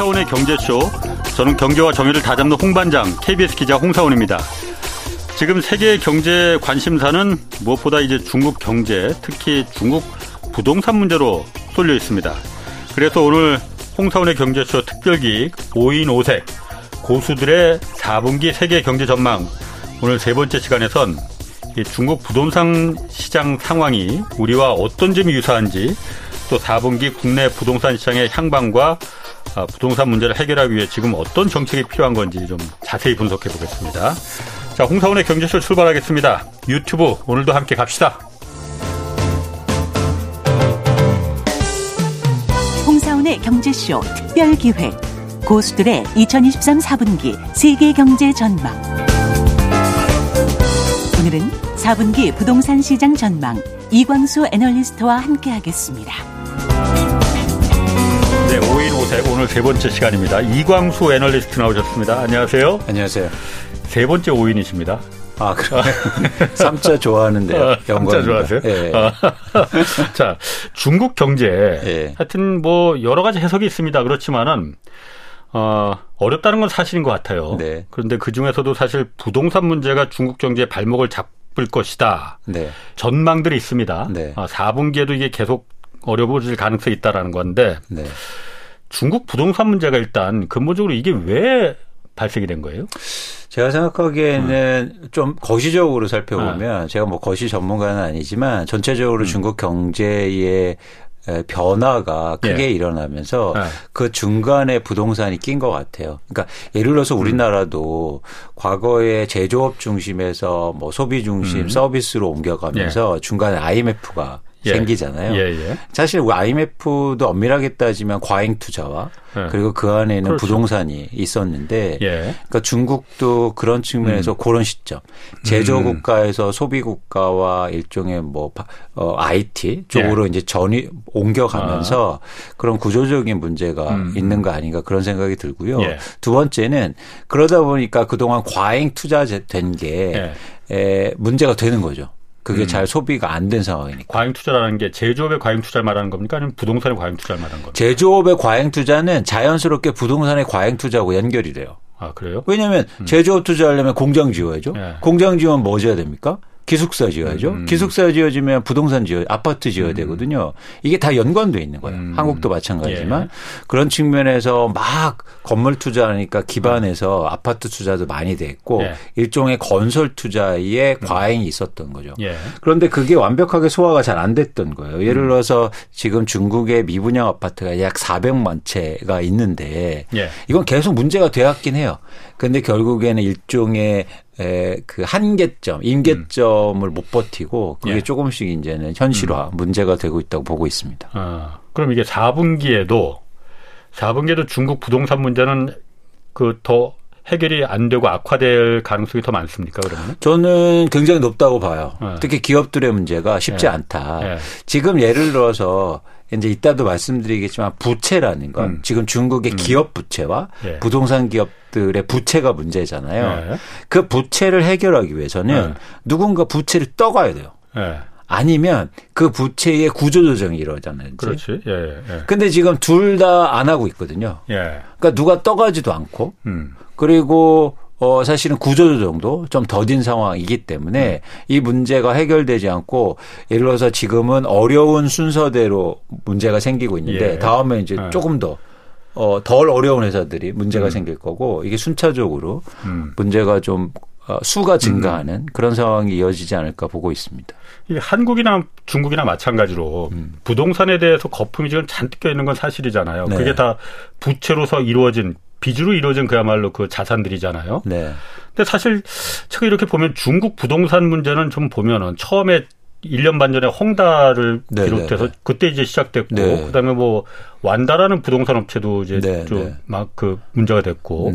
홍사원의 경제쇼. 저는 경제와 정의를 다잡는 홍반장, KBS 기자 홍사원입니다. 지금 세계 경제 관심사는 무엇보다 이제 중국 경제, 특히 중국 부동산 문제로 쏠려 있습니다. 그래서 오늘 홍사원의 경제쇼 특별기 5인 5색 고수들의 4분기 세계 경제 전망 오늘 세 번째 시간에선 중국 부동산 시장 상황이 우리와 어떤 점이 유사한지 또 4분기 국내 부동산 시장의 향방과 아, 부동산 문제를 해결하기 위해 지금 어떤 정책이 필요한 건지 좀 자세히 분석해 보겠습니다. 자, 홍사원의 경제쇼 출발하겠습니다. 유튜브 오늘도 함께 갑시다. 홍사원의 경제쇼 특별 기획 고수들의 2023 4분기 세계 경제 전망. 오늘은 4분기 부동산 시장 전망 이광수 애널리스트와 함께 하겠습니다. 네, 5인 5색 오늘 세 번째 시간입니다. 이광수 애널리스트 나오셨습니다. 안녕하세요. 안녕하세요. 세 번째 5인이십니다. 아, 그래. 삼자 좋아하는데요. 삼자 좋아하세요? 예. 자, 중국 경제. 예. 하여튼 뭐 여러 가지 해석이 있습니다. 그렇지만은 어, 어렵다는 건 사실인 것 같아요. 네. 그런데 그 중에서도 사실 부동산 문제가 중국 경제의 발목을 잡을 것이다. 네. 전망들이 있습니다. 네. 어, 4분기에도 이게 계속 어려워질 가능성이 있다라는 건데 네. 중국 부동산 문제가 일단 근본적으로 이게 왜 발생이 된 거예요? 제가 생각하기에는 음. 좀 거시적으로 살펴보면 아. 제가 뭐 거시 전문가는 아니지만 전체적으로 음. 중국 경제의 변화가 크게 예. 일어나면서 예. 그 중간에 부동산이 낀 것 같아요. 그러니까 예를 들어서 음. 우리나라도 음. 과거에 제조업 중심에서 뭐 소비 중심 음. 서비스로 옮겨가면서 예. 중간에 IMF가 예. 생기잖아요. 예, 예. 사실 IMF도 엄밀하게 따지면 과잉 투자와 예. 그리고 그 안에는 그렇죠. 부동산이 있었는데 예. 그러니까 중국도 그런 측면에서 음. 그런 시점 제조 음. 국가에서 소비 국가와 일종의 뭐 어, IT 쪽으로 예. 이제 전이 옮겨가면서 아. 그런 구조적인 문제가 음. 있는 거 아닌가 그런 생각이 들고요. 두 번째는 그러다 보니까 그동안 과잉 투자된 게 에, 문제가 되는 거죠. 그게 음. 잘 소비가 안 된 상황이니까. 과잉 투자라는 게 제조업의 과잉 투자를 말하는 겁니까? 아니면 부동산의 과잉 투자를 말하는 겁니까? 제조업의 과잉 투자는 자연스럽게 부동산의 과잉 투자하고 연결이 돼요. 아, 그래요? 왜냐하면 음. 제조업 투자하려면 공장 지어야죠. 네. 공장 지으면 뭐 지어야 됩니까? 기숙사 지어야죠. 음. 기숙사 지어지면 부동산 지어 아파트 지어야 음. 되거든요. 이게 다 연관돼 있는 거예요. 음. 한국도 마찬가지지만 예. 그런 측면에서 막 건물 투자하니까 기반에서 아파트 투자도 많이 됐고 예. 일종의 건설 투자에 음. 과잉이 있었던 거죠. 예. 그런데 그게 완벽하게 소화가 잘 안 됐던 거예요. 예를 음. 들어서 지금 중국의 미분양 아파트가 약 400만 채가 있는데 예. 이건 계속 문제가 되었긴 해요. 근데 결국에는 일종의 그 한계점, 임계점을 음. 못 버티고 그게 예. 조금씩 이제는 현실화 음. 문제가 되고 있다고 보고 있습니다. 아, 그럼 이게 4분기에도 4분기에도 중국 부동산 문제는 그더 해결이 안 되고 악화될 가능성이 더 많습니까, 그러면? 저는 굉장히 높다고 봐요. 네. 특히 기업들의 문제가 쉽지 네. 않다. 네. 지금 예를 들어서 이제 이따도 말씀드리겠지만 부채라는 건 음. 지금 중국의 음. 기업 부채와 예. 부동산 기업들의 부채가 문제잖아요. 예. 그 부채를 해결하기 위해서는 예. 누군가 부채를 떠가야 돼요. 예. 아니면 그 부채의 구조 조정이 이루어지잖아요. 그렇지. 예, 예. 근데 지금 둘 다 안 하고 있거든요. 예. 그러니까 누가 떠가지도 않고 음. 그리고 어, 사실은 구조조정도 좀 더딘 상황이기 때문에 음. 이 문제가 해결되지 않고 예를 들어서 지금은 어려운 순서대로 문제가 생기고 있는데 예. 다음에 이제 예. 조금 더 어, 덜 어려운 회사들이 문제가 음. 생길 거고 이게 순차적으로 음. 문제가 좀 어, 수가 증가하는 음. 그런 상황이 이어지지 않을까 보고 있습니다. 한국이나 중국이나 마찬가지로 음. 부동산에 대해서 거품이 지금 잔뜩 껴 있는 건 사실이잖아요. 네. 그게 다 부채로서 이루어진 빚으로 이루어진 그야말로 그 자산들이잖아요. 네. 근데 사실 제가 이렇게 보면 중국 부동산 문제는 좀 보면은 처음에 1년 반 전에 홍다를 네, 비롯해서 네, 네. 그때 이제 시작됐고 네. 그다음에 뭐 완다라는 부동산 업체도 이제 네, 좀막그 네. 문제가 됐고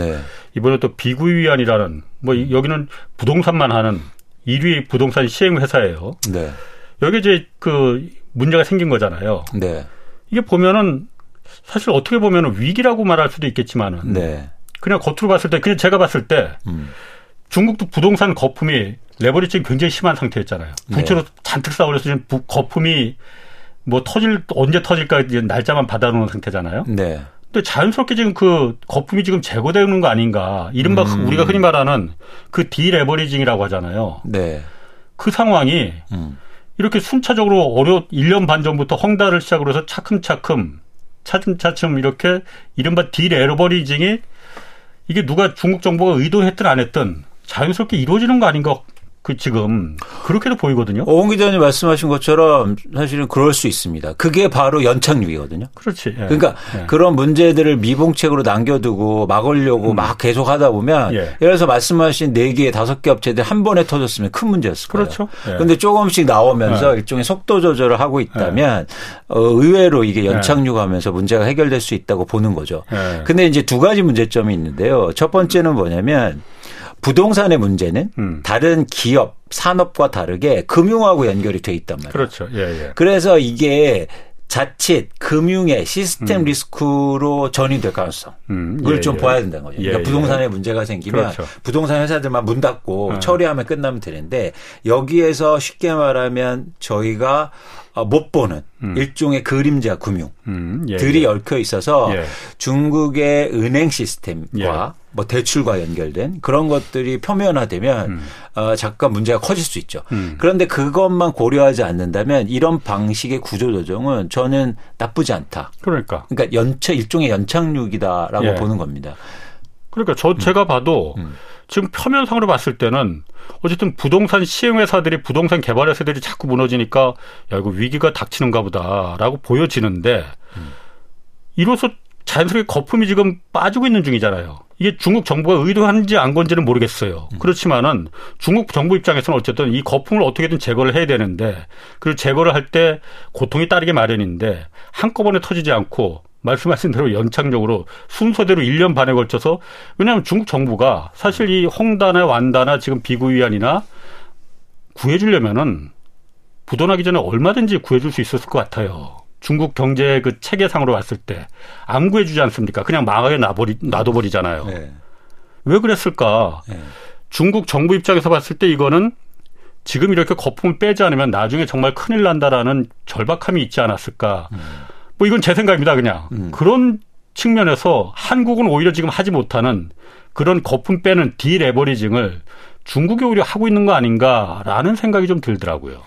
이번에 또 비구위안이라는 뭐 여기는 부동산만 하는 1위 부동산 시행 회사예요. 여기 이제 그 문제가 생긴 거잖아요. 이게 보면은 사실 어떻게 보면 위기라고 말할 수도 있겠지만은 네. 그냥 겉으로 봤을 때 그냥 제가 봤을 때 음. 중국도 부동산 거품이 레버리지 굉장히 심한 상태였잖아요. 네. 부채로 네. 잔뜩 쌓아올려서 지금 거품이 뭐 터질 언제 터질까 이제 날짜만 받아놓은 상태잖아요. 네. 근데 자연스럽게 지금 그 거품이 지금 제거되는 거 아닌가. 이른바 음. 우리가 흔히 말하는 그 디레버리징이라고 하잖아요. 네. 그 상황이 음. 이렇게 순차적으로 어려 1년 반 전부터 헝다를 시작으로 해서 차츰차츰 차츰차츰 이렇게 이른바 디레버리징이 이게 누가 중국 정부가 의도했든 안 했든 자연스럽게 이루어지는 거 아닌가 그 지금 그렇게도 보이거든요. 오홍 기자님 말씀하신 것처럼 사실은 그럴 수 있습니다. 그게 바로 연착륙이거든요. 그렇지. 예. 그러니까 예. 그런 문제들을 미봉책으로 남겨두고 막으려고 음. 막 계속 하다 보면 예. 예를 들어서 말씀하신 4개, 5개 업체들 한 번에 터졌으면 큰 문제였을 거예요. 그렇죠. 그런데 예. 조금씩 나오면서 예. 일종의 속도 조절을 하고 있다면 어, 의외로 이게 연착륙하면서 문제가 해결될 수 있다고 보는 거죠. 근데 이제 두 가지 문제점이 있는데요. 첫 번째는 뭐냐면 부동산의 문제는 음. 다른 기업, 산업과 다르게 금융하고 연결이 돼 있단 말이에요. 그렇죠. 예, 예. 그래서 이게 자칫 금융의 시스템 음. 리스크로 전이될 가능성을 음, 예, 좀 예. 봐야 된다는 거죠. 그러니까 예, 부동산에 문제가 생기면 그렇죠. 부동산 회사들만 문 닫고 어. 처리하면 끝나면 되는데 여기에서 쉽게 말하면 저희가 어, 못 보는 음. 일종의 그림자 금융들이 음, 예, 예. 얽혀 있어서 예. 중국의 은행 시스템과 예. 뭐 대출과 연결된 그런 것들이 표면화되면 음. 어, 잠깐 문제가 커질 수 있죠. 음. 그런데 그것만 고려하지 않는다면 이런 방식의 구조 조정은 저는 나쁘지 않다. 그러니까. 그러니까 연차 일종의 연착륙이다라고 예. 보는 겁니다. 그러니까 저 제가 봐도 음. 지금 표면상으로 봤을 때는 어쨌든 부동산 시행회사들이 부동산 개발 회사들이 자꾸 무너지니까 야 이거 위기가 닥치는가 보다라고 보여지는데 음. 이로써 자연스럽게 거품이 지금 빠지고 있는 중이잖아요. 이게 중국 정부가 의도하는지 안 건지는 모르겠어요. 음. 그렇지만은 중국 정부 입장에서는 어쨌든 이 거품을 어떻게든 제거를 해야 되는데 그 제거를 할 때 고통이 따르게 마련인데 한꺼번에 터지지 않고 말씀하신 대로 연착적으로 순서대로 1년 반에 걸쳐서 왜냐하면 중국 정부가 사실 이 홍다나 완다나 지금 비구 위안이나 구해주려면은 부도나기 전에 얼마든지 구해줄 수 있었을 것 같아요. 중국 경제 그 체계상으로 봤을 때 안 구해주지 않습니까? 그냥 망하게 놔버리, 놔둬버리잖아요. 네. 왜 그랬을까? 네. 중국 정부 입장에서 봤을 때 이거는 지금 이렇게 거품을 빼지 않으면 나중에 정말 큰일 난다라는 절박함이 있지 않았을까? 음. 뭐 이건 제 생각입니다, 그냥. 음. 그런 측면에서 한국은 오히려 지금 하지 못하는 그런 거품 빼는 디레버리징을 중국이 오히려 하고 있는 거 아닌가라는 생각이 좀 들더라고요.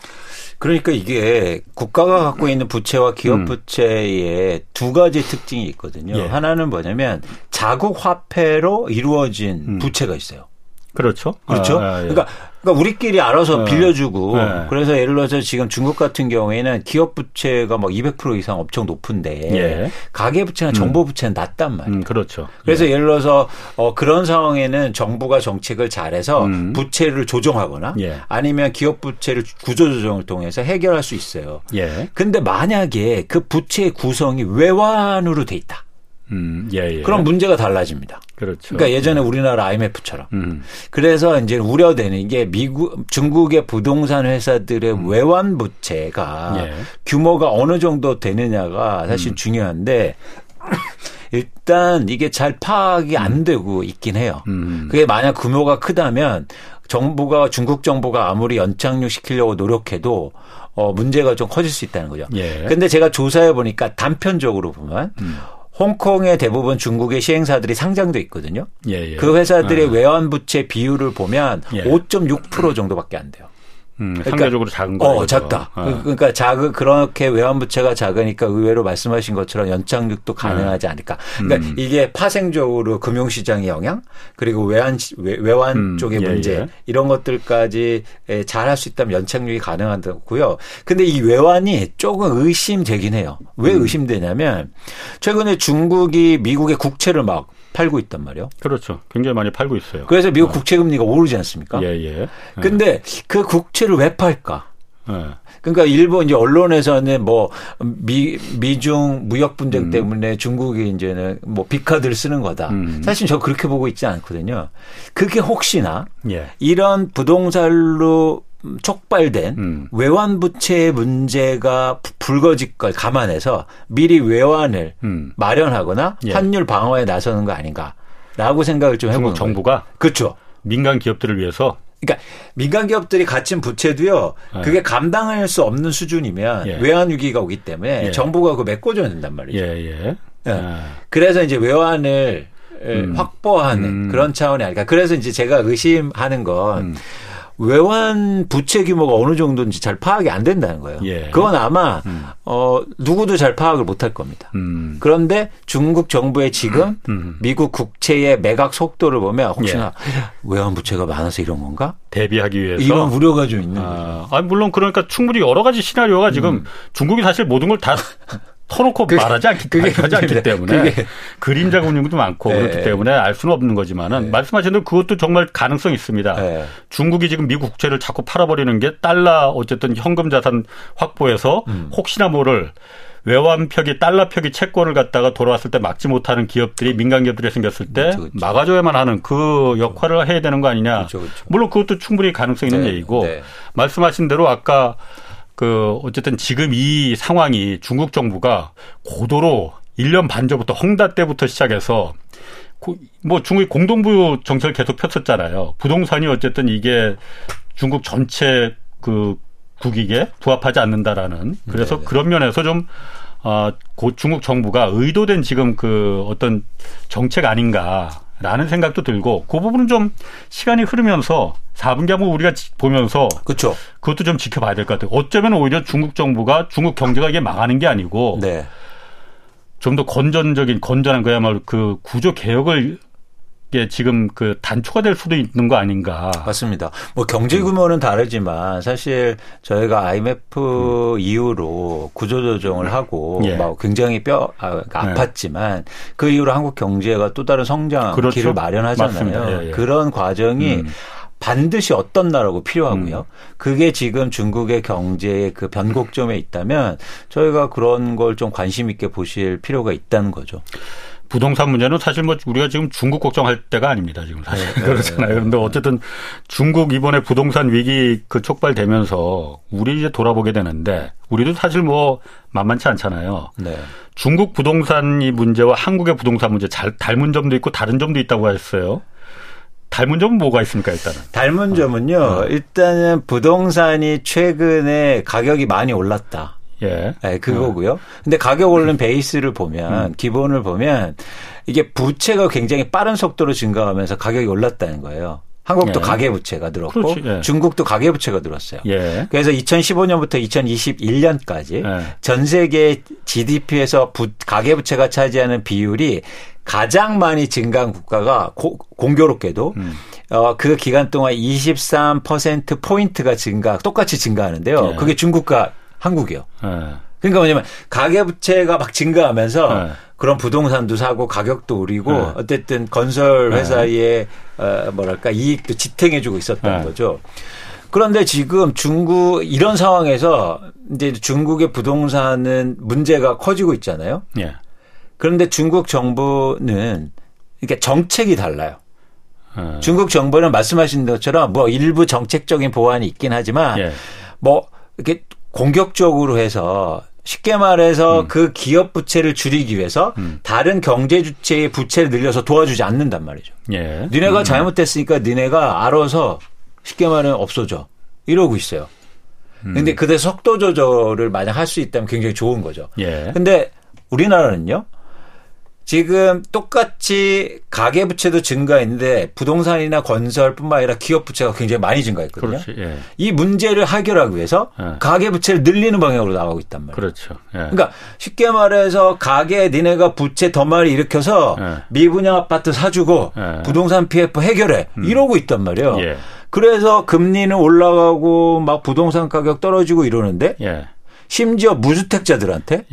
그러니까 이게 국가가 갖고 있는 부채와 기업 음. 부채의 두 가지 특징이 있거든요. 예. 하나는 뭐냐면 자국 화폐로 이루어진 음. 부채가 있어요. 그렇죠. 그렇죠. 아, 아, 예. 그러니까 그러니까 우리끼리 알아서 어. 빌려주고 네. 그래서 예를 들어서 지금 중국 같은 경우에는 기업 부채가 막 200% 이상 엄청 높은데 예. 가계 부채나 정보 음. 부채는 낮단 말이에요. 음, 그렇죠. 그래서 예. 를 들어서 어 그런 상황에는 정부가 정책을 잘해서 음. 부채를 조정하거나 예. 아니면 기업 부채를 구조 조정을 통해서 해결할 수 있어요. 예. 근데 만약에 그 부채의 구성이 외환으로 돼 있다. 음, 예, 예. 그럼 문제가 달라집니다. 그렇죠. 그러니까 예전에 우리나라 IMF처럼. 음. 그래서 이제 우려되는 게 미국, 중국의 부동산 회사들의 음. 외환 부채가 예. 규모가 어느 정도 되느냐가 사실 음. 중요한데 일단 이게 잘 파악이 안 음. 되고 있긴 해요. 음. 그게 만약 규모가 크다면 정부가 중국 정부가 아무리 연착륙 시키려고 노력해도 어 문제가 좀 커질 수 있다는 거죠. 예. 근데 제가 조사해 보니까 단편적으로 보면 음. 홍콩의 대부분 중국의 시행사들이 상장돼 있거든요. 예, 예. 그 회사들의 아. 외환 부채 비율을 보면 예. 5.6% 정도밖에 안 돼요. 음, 그러니까 상대적으로 작은 거. 어, 작다. 어. 그러니까 작은 그렇게 외환 부채가 작으니까 의외로 말씀하신 것처럼 연착륙도 가능하지 음. 않을까. 그러니까 음. 이게 파생적으로 금융시장의 영향 그리고 외환 외환 음. 쪽의 예, 문제 예. 이런 것들까지 잘할 수 있다면 연착륙이 가능하다고요. 근데 이 외환이 조금 의심되긴 해요. 왜 음. 의심되냐면 최근에 중국이 미국의 국채를 막 팔고 있단 말이에요. 그렇죠. 굉장히 많이 팔고 있어요. 그래서 미국 어. 국채 금리가 오르지 않습니까? 예, 예. 예. 근데 그 국채를 왜 팔까? 예. 그러니까 일본 이제 언론에서는 뭐 미, 미중 무역 분쟁 음. 때문에 중국이 이제는 뭐 비카드를 쓰는 거다. 음. 사실 저 그렇게 보고 있지 않거든요. 그게 혹시나 예. 이런 부동산로 촉발된 음. 외환 부채의 문제가 불거질 걸 감안해서 미리 외환을 음. 마련하거나 예. 환율 방어에 나서는 거 아닌가라고 생각을 좀 해보는 정부가 그렇죠. 민간 기업들을 위해서 그러니까 민간 기업들이 갖춘 부채도요. 네. 그게 감당할 수 없는 수준이면 예. 외환 위기가 오기 때문에 예. 정부가 그 메꿔줘야 된단 말이죠. 예, 예. 예. 아. 그래서 이제 외환을 음. 확보하는 음. 그런 차원이 아닐까. 그래서 이제 제가 의심하는 건 음. 외환 부채 규모가 어느 정도인지 잘 파악이 안 된다는 거예요. 예. 그건 아마 음. 어 누구도 잘 파악을 못할 겁니다. 음. 그런데 중국 정부의 지금 음. 음. 미국 국채의 매각 속도를 보면 혹시나 예. 외환 부채가 많아서 이런 건가? 대비하기 위해서 이런 우려가 좀 있는 아, 거죠. 아, 물론 그러니까 충분히 여러 가지 시나리오가 지금 음. 중국이 사실 모든 걸다 터놓고 그게, 말하지 않기, 그게, 하지 않기 때문에 그림자 금융도 많고 네. 그렇기 때문에 알 수는 없는 거지만은 네. 말씀하신 대로 그것도 정말 가능성이 있습니다. 네. 중국이 지금 미국 국채를 자꾸 팔아버리는 게 달러 어쨌든 현금 자산 확보해서 음. 혹시나 모를 외환표기 달러표기 채권을 갖다가 돌아왔을 때 막지 못하는 기업들이 민간 기업들이 생겼을 때 그렇죠, 그렇죠. 막아줘야만 하는 그 역할을 해야 되는 거 아니냐. 그렇죠. 물론 그것도 충분히 가능성 있는 네. 얘기고 네. 말씀하신 대로 아까 그 어쨌든 지금 이 상황이 중국 정부가 고도로 1년 반 전부터 헝다 때부터 시작해서 뭐 중국이 공동부 정책을 계속 폈었잖아요. 부동산이 어쨌든 이게 중국 전체 그 국익에 부합하지 않는다라는 그래서 네네. 그런 면에서 좀 어, 고 중국 정부가 의도된 지금 그 어떤 정책 아닌가 라는 생각도 들고 그 부분은 좀 시간이 흐르면서 4분기 한번 우리가 보면서 그렇죠. 그것도 좀 지켜봐야 될 것 같아요. 어쩌면 오히려 중국 정부가 중국 경제가 이게 망하는 게 아니고 네. 좀더 건전적인 건전한 그야말로 그 구조 개혁을 게 지금 그 단초가 될 수도 있는 거 아닌가. 맞습니다. 뭐 경제 규모는 다르지만 사실 저희가 IMF 음. 이후로 구조조정을 하고 예. 막 굉장히 뼈 아, 그러니까 예. 아팠지만 그 이후로 한국 경제가 또 다른 성장 그렇죠? 길을 마련하잖아요. 예, 예, 그런 과정이 음. 반드시 어떤 나라고 필요하고요. 음. 그게 지금 중국의 경제의 그 변곡점에 있다면 저희가 그런 걸 좀 관심 있게 보실 필요가 있다는 거죠. 부동산 문제는 사실 뭐 우리가 지금 중국 걱정할 때가 아닙니다. 지금 사실 네, 그렇잖아요. 그런데 어쨌든 중국 이번에 부동산 위기 그 촉발되면서 우리 이제 돌아보게 되는데 우리도 사실 뭐 만만치 않잖아요. 네. 중국 부동산 이 문제와 한국의 부동산 문제 잘 닮은 점도 있고 다른 점도 있다고 했어요. 닮은 점은 뭐가 있습니까 일단은? 닮은 점은요. 어. 일단은 부동산이 최근에 가격이 많이 올랐다. 예. 네, 그거고요. 어. 근데 가격 오른 베이스를 보면 음. 기본을 보면 이게 부채가 굉장히 빠른 속도로 증가하면서 가격이 올랐다는 거예요. 한국도 예. 가계부채가 늘었고 예. 중국도 가계부채가 늘었어요. 예. 그래서 2015년부터 2021년까지 예. 전 세계 GDP에서 부, 가계부채가 차지하는 비율이 가장 많이 증가한 국가가 고, 공교롭게도 음. 어, 그 기간 동안 23% 포인트가 증가 똑같이 증가하는데요. 예. 그게 중국과 한국이요. 네. 그러니까 뭐냐면 가계부채가 막 증가하면서 네. 그런 부동산도 사고 가격도 오르고 네. 어쨌든 건설 회사의 어, 뭐랄까 이익도 지탱해주고 있었던 거죠. 그런데 지금 중국 이런 상황에서 이제 중국의 부동산은 문제가 커지고 있잖아요. 예. 그런데 중국 정부는 이게 정책이 달라요. 어. 중국 정부는 말씀하신 것처럼 뭐 일부 정책적인 보완이 있긴 하지만 예. 뭐 이렇게 공격적으로 해서 쉽게 말해서 음. 그 기업 부채를 줄이기 위해서 음. 다른 경제 주체의 부채를 늘려서 도와주지 않는단 말이죠. 예. 니네가 음. 잘못됐으니까 니네가 알아서 쉽게 말하면 없어져. 이러고 있어요. 음. 근데 그대 속도 조절을 만약 할 수 있다면 굉장히 좋은 거죠. 예. 근데 우리나라는요. 지금 똑같이 가계 부채도 증가했는데 부동산이나 건설뿐만 아니라 기업 부채가 굉장히 많이 증가했거든요. 그렇지, 예. 이 문제를 해결하기 위해서 예. 가계 부채를 늘리는 방향으로 나가고 있단 말이에요. 그렇죠. 예. 그러니까 쉽게 말해서 가계 니네가 부채 더 많이 일으켜서 예. 미분양 아파트 사주고 예. 부동산 PF 해결해 음. 이러고 있단 말이에요. 예. 그래서 금리는 올라가고 막 부동산 가격 떨어지고 이러는데 심지어 무주택자들한테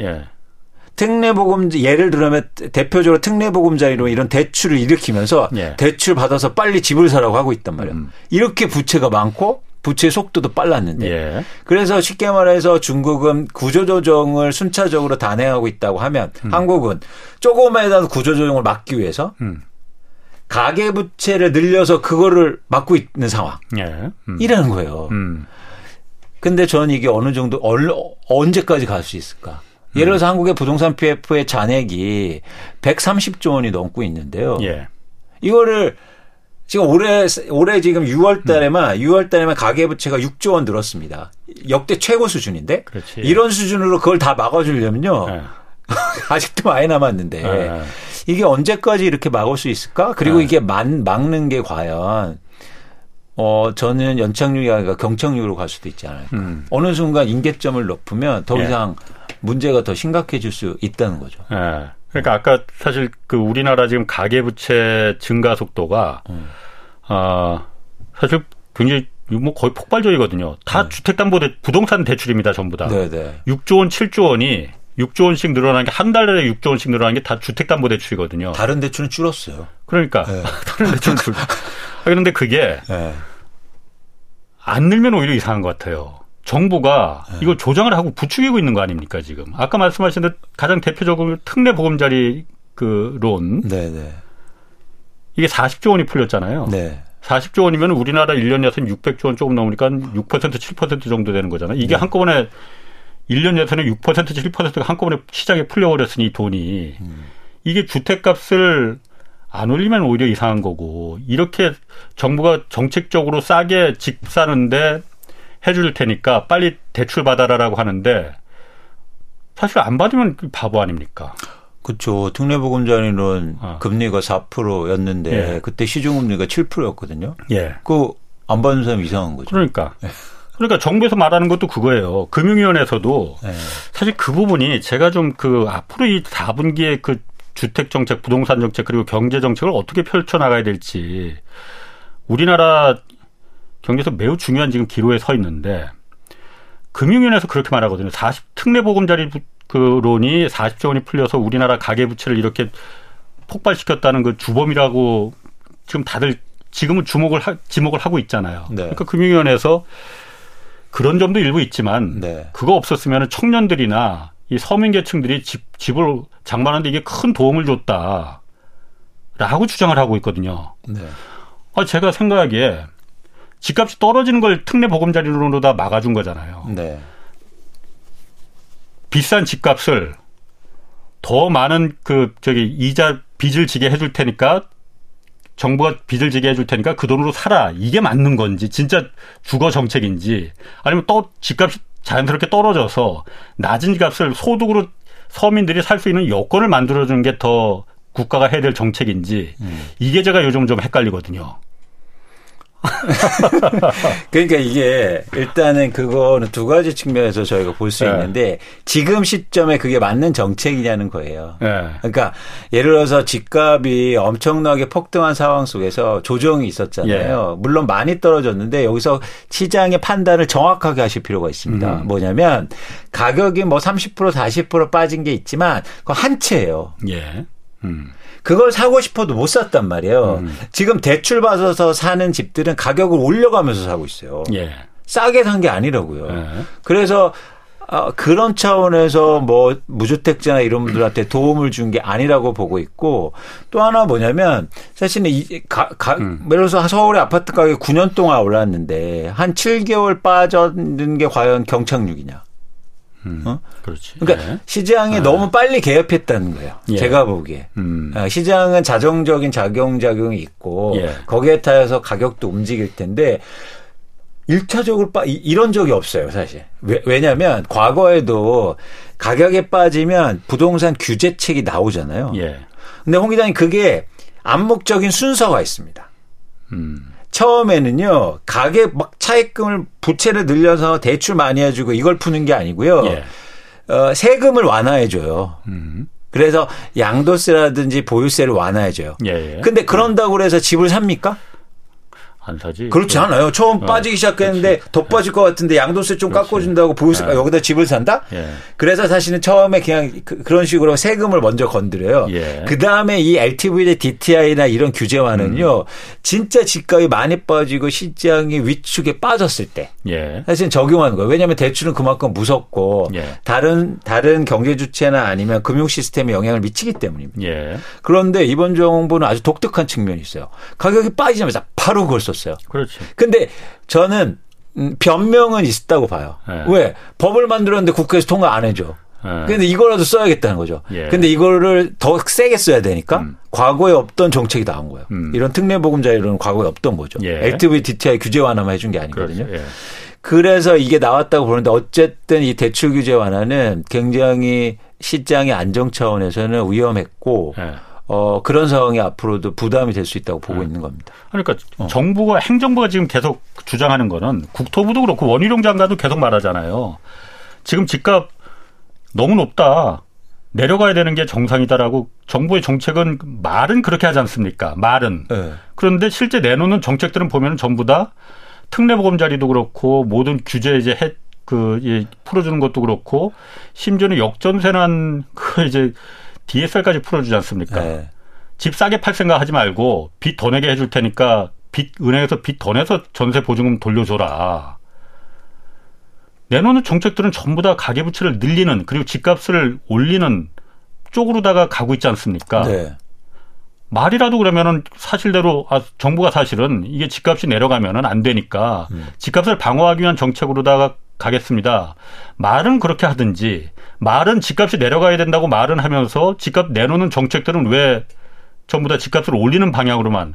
특례보금자 예를 들면 대표적으로 특례보금자로 이런 대출을 일으키면서 예. 대출 받아서 빨리 집을 사라고 하고 있단 말이에요. 음. 이렇게 부채가 많고 부채 속도도 빨랐는데. 예. 그래서 쉽게 말해서 중국은 구조조정을 순차적으로 단행하고 있다고 하면 음. 한국은 조금이라도 구조조정을 막기 위해서 음. 가계 부채를 늘려서 그거를 막고 있는 상황. 예. 음. 이라는 거예요. 음. 근데 저는 이게 어느 정도 언제까지 갈 수 있을까? 예를 들어서 음. 한국의 부동산 PF의 잔액이 130조 원이 넘고 있는데요. 예. 이거를 지금 올해 올해 지금 6월 달에만 음. 6월 달에만 가계 부채가 6조 원 늘었습니다. 역대 최고 수준인데 그렇지. 이런 수준으로 그걸 다 막아 주려면요. 네. 아직도 많이 남았는데 네. 이게 언제까지 이렇게 막을 수 있을까? 그리고 네. 이게 만, 막는 게 과연 어 저는 연착륙이 아니라 경착륙으로 갈 수도 있지 않을까. 음. 어느 순간 인계점을 높으면 더 예. 이상 문제가 더 심각해질 수 있다는 거죠. 네. 그러니까 아까 사실 그 우리나라 지금 가계 부채 증가 속도가 음. 아 사실 굉장히 뭐 거의 폭발적이거든요. 다 네. 주택담보대 부동산 대출입니다, 전부 다. 네네. 네. 6조 원, 7조 원이 6조 원씩 늘어난 게 한 달에 6조 원씩 늘어난 게 다 주택담보대출이거든요. 다른 대출은 줄었어요. 그러니까 네. 다른 대출은 줄. 아, 그런데 그게 네. 안 늘면 오히려 이상한 것 같아요. 정부가 네. 이걸 조장을 하고 부추기고 있는 거 아닙니까 지금? 아까 말씀하신 듯 가장 대표적으로 특례 보금자리 그 론. 네네. 네. 이게 40조 원이 풀렸잖아요. 네. 40조 원이면 우리나라 1년 예산 600조 원 조금 넘으니까 6% 7% 정도 되는 거잖아요. 이게 네. 한꺼번에 1년 예산에 6% 7%가 한꺼번에 시장에 풀려버렸으니 돈이 음. 이게 주택값을 안 올리면 오히려 이상한 거고 이렇게 정부가 정책적으로 싸게 집 사는데 해줄 테니까 빨리 대출 받아라라고 하는데 사실 안 받으면 바보 아닙니까? 그렇죠. 특례보금자리는 어. 금리가 4%였는데 예. 그때 시중금리가 7%였거든요. 예. 그안 받는 사람 이상한 거죠. 그러니까. 예. 그러니까 정부에서 말하는 것도 그거예요. 금융위원회에서도 예. 사실 그 부분이 제가 좀 그 앞으로 이 4분기에 그 주택 정책, 부동산 정책 그리고 경제 정책을 어떻게 펼쳐 나가야 될지 우리나라 경제에서 매우 중요한 지금 기로에 서 있는데 금융위원회에서 그렇게 말하거든요. 40 특례 보금자리 그 론이 40조 원이 풀려서 우리나라 가계 부채를 이렇게 폭발시켰다는 그 주범이라고 지금 다들 지금은 주목을 하, 지목을 하고 있잖아요. 네. 그러니까 금융위원회에서 그런 점도 일부 있지만 네. 그거 없었으면 청년들이나 이 서민계층들이 집, 집을 장만하는데 이게 큰 도움을 줬다라고 주장을 하고 있거든요. 네. 아, 제가 생각하기에 집값이 떨어지는 걸 특례 보금자리로 다 막아준 거잖아요. 네. 비싼 집값을 더 많은 그 저기 이자 빚을 지게 해줄 테니까 정부가 빚을 지게 해줄 테니까 그 돈으로 살아 이게 맞는 건지 진짜 주거 정책인지 아니면 또 집값이 자연스럽게 떨어져서 낮은 값을 소득으로 서민들이 살 수 있는 여건을 만들어주는 게 더 국가가 해야 될 정책인지 음. 이게 제가 요즘 좀 헷갈리거든요. 그러니까 이게 일단은 그거는 두 가지 측면에서 저희가 볼수 네. 있는데 지금 시점에 그게 맞는 정책이냐는 거예요. 네. 그러니까 예를 들어서 집값이 엄청나게 폭등한 상황 속에서 조정이 있었잖아요. 예. 물론 많이 떨어졌는데 여기서 시장의 판단을 정확하게 하실 필요가 있습니다. 음. 뭐냐면 가격이 뭐 30% 40% 빠진 게 있지만 그거 한 채예요. 예. 음. 그걸 사고 싶어도 못 샀단 말이에요. 음. 지금 대출 받아서 사는 집들은 가격을 올려가면서 사고 있어요. 예. 싸게 산 게 아니라고요. 예. 그래서 어, 그런 차원에서 뭐 무주택자나 이런 분들한테 도움을 준 게 아니라고 보고 있고 또 하나 뭐냐면 사실은 이 가, 가, 음. 예를 들어서 서울의 아파트 가격 9년 동안 올랐는데 한 7개월 빠졌는 게 과연 경착륙이냐? 음, 어? 그렇지. 그러니까 네. 시장이 네. 너무 빨리 개업했다는 거예요. 예. 제가 보기에. 음. 어, 시장은 자정적인 작용 작용이 있고 예. 거기에 따라서 가격도 움직일 텐데 1차적으로 빠, 이런 적이 없어요, 사실. 왜, 냐면 과거에도 가격에 빠지면 부동산 규제책이 나오잖아요. 예. 근데 홍 기자님 그게 암묵적인 순서가 있습니다. 음. 처음에는요 가격 막 차입금을 부채를 늘려서 대출 많이 해주고 이걸 푸는 게 아니고요. 예. 어, 세금을 완화해줘요. 음. 그래서 양도세라든지 보유세를 완화해줘요. 예, 예. 근데 그런다고 그래서 집을 삽니까? 안 사지. 그렇지 않아요. 처음 어, 빠지기 시작했는데 그렇지. 더 빠질 것 같은데 양도세 좀 그렇지. 깎아준다고 보유세 네. 여기다 집을 산다? 예. 그래서 사실은 처음에 그냥 그, 런 식으로 세금을 먼저 건드려요. 예. 그 다음에 이 LTV 대 DTI나 이런 규제와는요, 음. 진짜 집값이 많이 빠지고 시장이 위축에 빠졌을 때 예. 사실 적용하는 거예요. 왜냐하면 대출은 그만큼 무섭고 예. 다른 다른 경제 주체나 아니면 금융 시스템에 영향을 미치기 때문입니다. 예. 그런데 이번 정부는 아주 독특한 측면이 있어요. 가격이 빠지자마자 바로 그걸 썼어요. 없었어요. 그렇지. 근데 저는 음, 변명은 있었다고 봐요. 네. 왜? 법을 만들었는데 국회에서 통과 안 해줘. 예. 근데 이거라도 써야겠다는 거죠. 예. 근데 이거를 더 세게 써야 되니까 음. 과거에 없던 정책이 나온 거예요. 음. 이런 특례 보금자리로는 과거에 없던 거죠. 예. LTV DTI 규제 완화만 해준 게 아니거든요. 그렇죠. 예. 그래서 이게 나왔다고 보는데 어쨌든 이 대출 규제 완화는 굉장히 시장의 안정 차원에서는 위험했고 예. 어, 그런 상황이 앞으로도 부담이 될 수 있다고 보고 네. 있는 겁니다. 그러니까 어. 정부가 행정부가 지금 계속 주장하는 거는 국토부도 그렇고 원희룡 장관도 계속 말하잖아요. 지금 집값 너무 높다. 내려가야 되는 게 정상이다라고 정부의 정책은 말은 그렇게 하지 않습니까? 말은. 네. 그런데 실제 내놓는 정책들은 보면 전부 다 특례보험자리도 그렇고 모든 규제 이제 해, 그, 예, 풀어주는 것도 그렇고 심지어는 역전세난 그 이제 DSR까지 풀어주지 않습니까? 네. 집 싸게 팔 생각 하지 말고 빚 더 내게 해줄 테니까 빚 은행에서 빚 더 내서 전세 보증금 돌려줘라. 내놓는 정책들은 전부 다 가계 부채를 늘리는 그리고 집값을 올리는 쪽으로다가 가고 있지 않습니까? 네. 말이라도 그러면은 사실대로 아 정부가 사실은 이게 집값이 내려가면은 안 되니까 음. 집값을 방어하기 위한 정책으로다가 가겠습니다. 말은 그렇게 하든지 말은 집값이 내려가야 된다고 말은 하면서 집값 내놓는 정책들은 왜 전부 다 집값을 올리는 방향으로만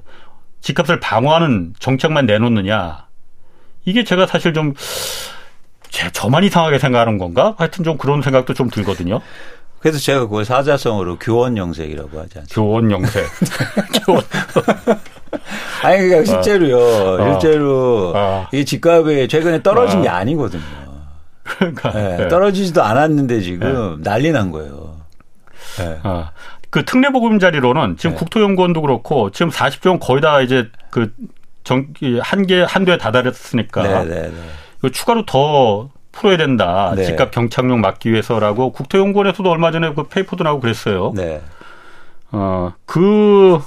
집값을 방어하는 정책만 내놓느냐. 이게 제가 사실 좀 제, 저만 이상하게 생각하는 건가? 하여튼 좀 그런 생각도 좀 들거든요. 그래서 제가 그걸 사자성어로 교원 영색이라고 하지 않습니까? 교원 영색. 교원. 아니, 그러니까 실제로요. 어. 실제로 어. 이 집값이 최근에 떨어진 어. 게 아니거든요. 그러니까 네, 네. 떨어지지도 않았는데 지금 네. 난리 난 거예요. 네. 아, 그 특례보금자리로는 지금 네. 국토연구원도 그렇고 지금 40조 원 거의 다 이제 그 정, 한개 한도에 다다랐으니까 네, 네, 네. 추가로 더 풀어야 된다. 네. 집값 경착륙 막기 위해서라고 국토연구원에서도 얼마 전에 그 페이퍼도 나오고 그랬어요. 네. 어, 그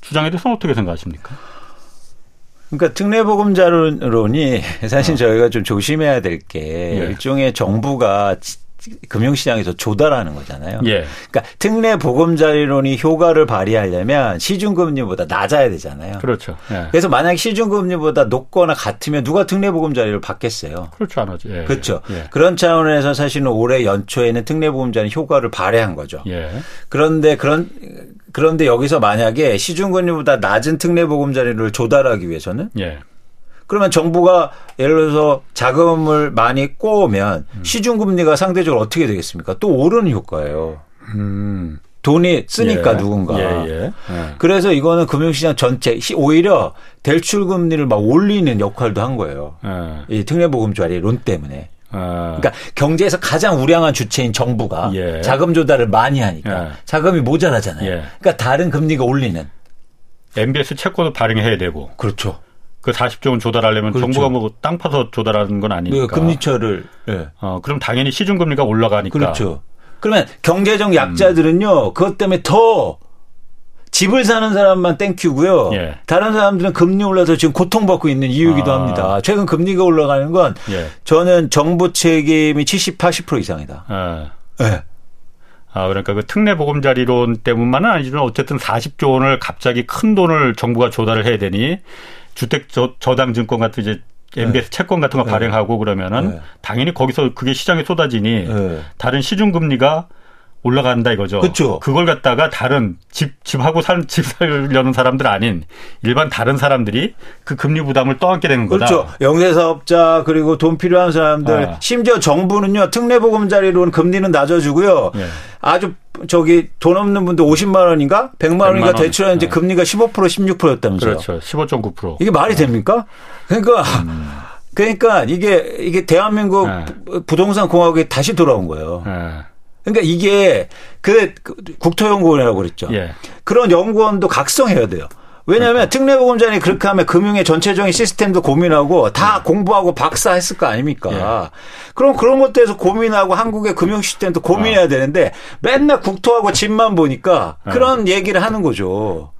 주장에 대해서는 어떻게 생각하십니까? 그러니까 특례보금자론이 사실 어. 저희가 좀 조심해야 될게 예. 일종의 정부가 금융시장에서 조달하는 거잖아요. 예. 그러니까 특례 보금자리론이 효과를 발휘하려면 시중금리보다 낮아야 되잖아요. 그렇죠. 예. 그래서 만약 시중금리보다 높거나 같으면 누가 특례 보금자리를 받겠어요. 그렇죠, 안 하죠. 예. 그렇죠. 예. 그런 차원에서 사실은 올해 연초에는 특례 보금자리 효과를 발휘한 거죠. 예. 그런데 그런 그런데 여기서 만약에 시중금리보다 낮은 특례 보금자리를 조달하기 위해서는 예. 그러면 정부가 예를 들어서 자금을 많이 꼬으면 음. 시중금리가 상대적으로 어떻게 되겠습니까? 또 오르는 효과예요. 음. 돈이 쓰니까 예. 누군가. 예, 예. 예. 그래서 이거는 금융시장 전체 오히려 대출 금리를 막 올리는 역할도 한 거예요. 예. 이 특례보금자리 론 때문에. 아. 그러니까 경제에서 가장 우량한 주체인 정부가 예. 자금 조달을 많이 하니까 자금이 모자라잖아요. 그러니까 다른 금리가 올리는. MBS 채권도 발행해야 되고. 그렇죠. 그 40조 원 조달하려면 그렇죠. 정부가 뭐 땅 파서 조달하는 건 아니니까. 네, 금리처를. 네. 어, 그럼 당연히 시중 금리가 올라가니까. 그렇죠. 그러면 경제적 약자들은요. 음. 그것 때문에 더 집을 사는 사람만 땡큐고요. 예. 다른 사람들은 금리 올라서 지금 고통받고 있는 이유이기도 아. 합니다. 최근 금리가 올라가는 건 예. 저는 정부 책임이 70, 80% 이상이다. 아. 네. 아, 그러니까 그 특례 보금자리론 때문만은 아니지만 어쨌든 40조 원을 갑자기 큰 돈을 정부가 조달을 해야 되니 주택 저, 저당 증권 같은 이제 MBS 네. 채권 같은 거 네. 발행하고 그러면은 네. 당연히 거기서 그게 시장에 쏟아지니 네. 다른 시중 금리가 올라간다 이거죠. 그렇죠. 그걸 갖다가 다른 집 집하고 살 집 살려는 사람들 아닌 일반 다른 사람들이 그 금리 부담을 떠안게 되는 거다. 그렇죠. 영세 사업자 그리고 돈 필요한 사람들 아. 심지어 정부는요 특례보금자리로는 금리는 낮아주고요. 예. 아주 저기 돈 없는 분들 50만 원인가 100만 원인가 원. 대출하는 이제 네. 금리가 15% 16%였다면서요. 그렇죠. 15.9%. 이게 말이 됩니까? 그러니까 음. 그러니까 이게 이게 대한민국 네. 부동산 공화국에 다시 돌아온 거예요. 네. 그러니까 이게 그 국토연구원이라고 그랬죠. 예. 그런 연구원도 각성해야 돼요. 왜냐하면 그러니까. 특례보금자리 그렇게 하면 금융의 전체적인 시스템도 고민하고 다 음. 공부하고 박사했을 거 아닙니까? 예. 그럼 그런 것들에서 고민하고 한국의 금융 시스템도 고민해야 어. 되는데 맨날 국토하고 집만 보니까 예. 그런 얘기를 하는 거죠.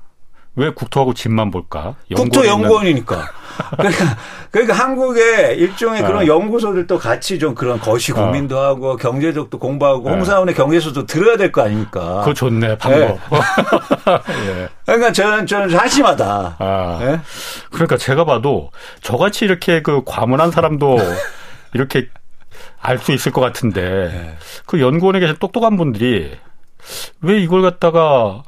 왜 국토하고 집만 볼까? 국토 연구원이니까. 그러니까, 그러니까 한국의 일종의 그런 어. 연구소들도 같이 좀 그런 거시 어. 고민도 어. 하고 경제적도 공부하고 네. 홍사원의 경제소도 들어야 될 거 아닙니까? 그거 좋네, 방법. 네. 예. 그러니까 저는, 저는 한심하다. 아. 네? 그러니까 제가 봐도 저같이 이렇게 그 과문한 사람도 이렇게 알 수 있을 것 같은데 네. 그 연구원에 계신 똑똑한 분들이 왜 이걸 갖다가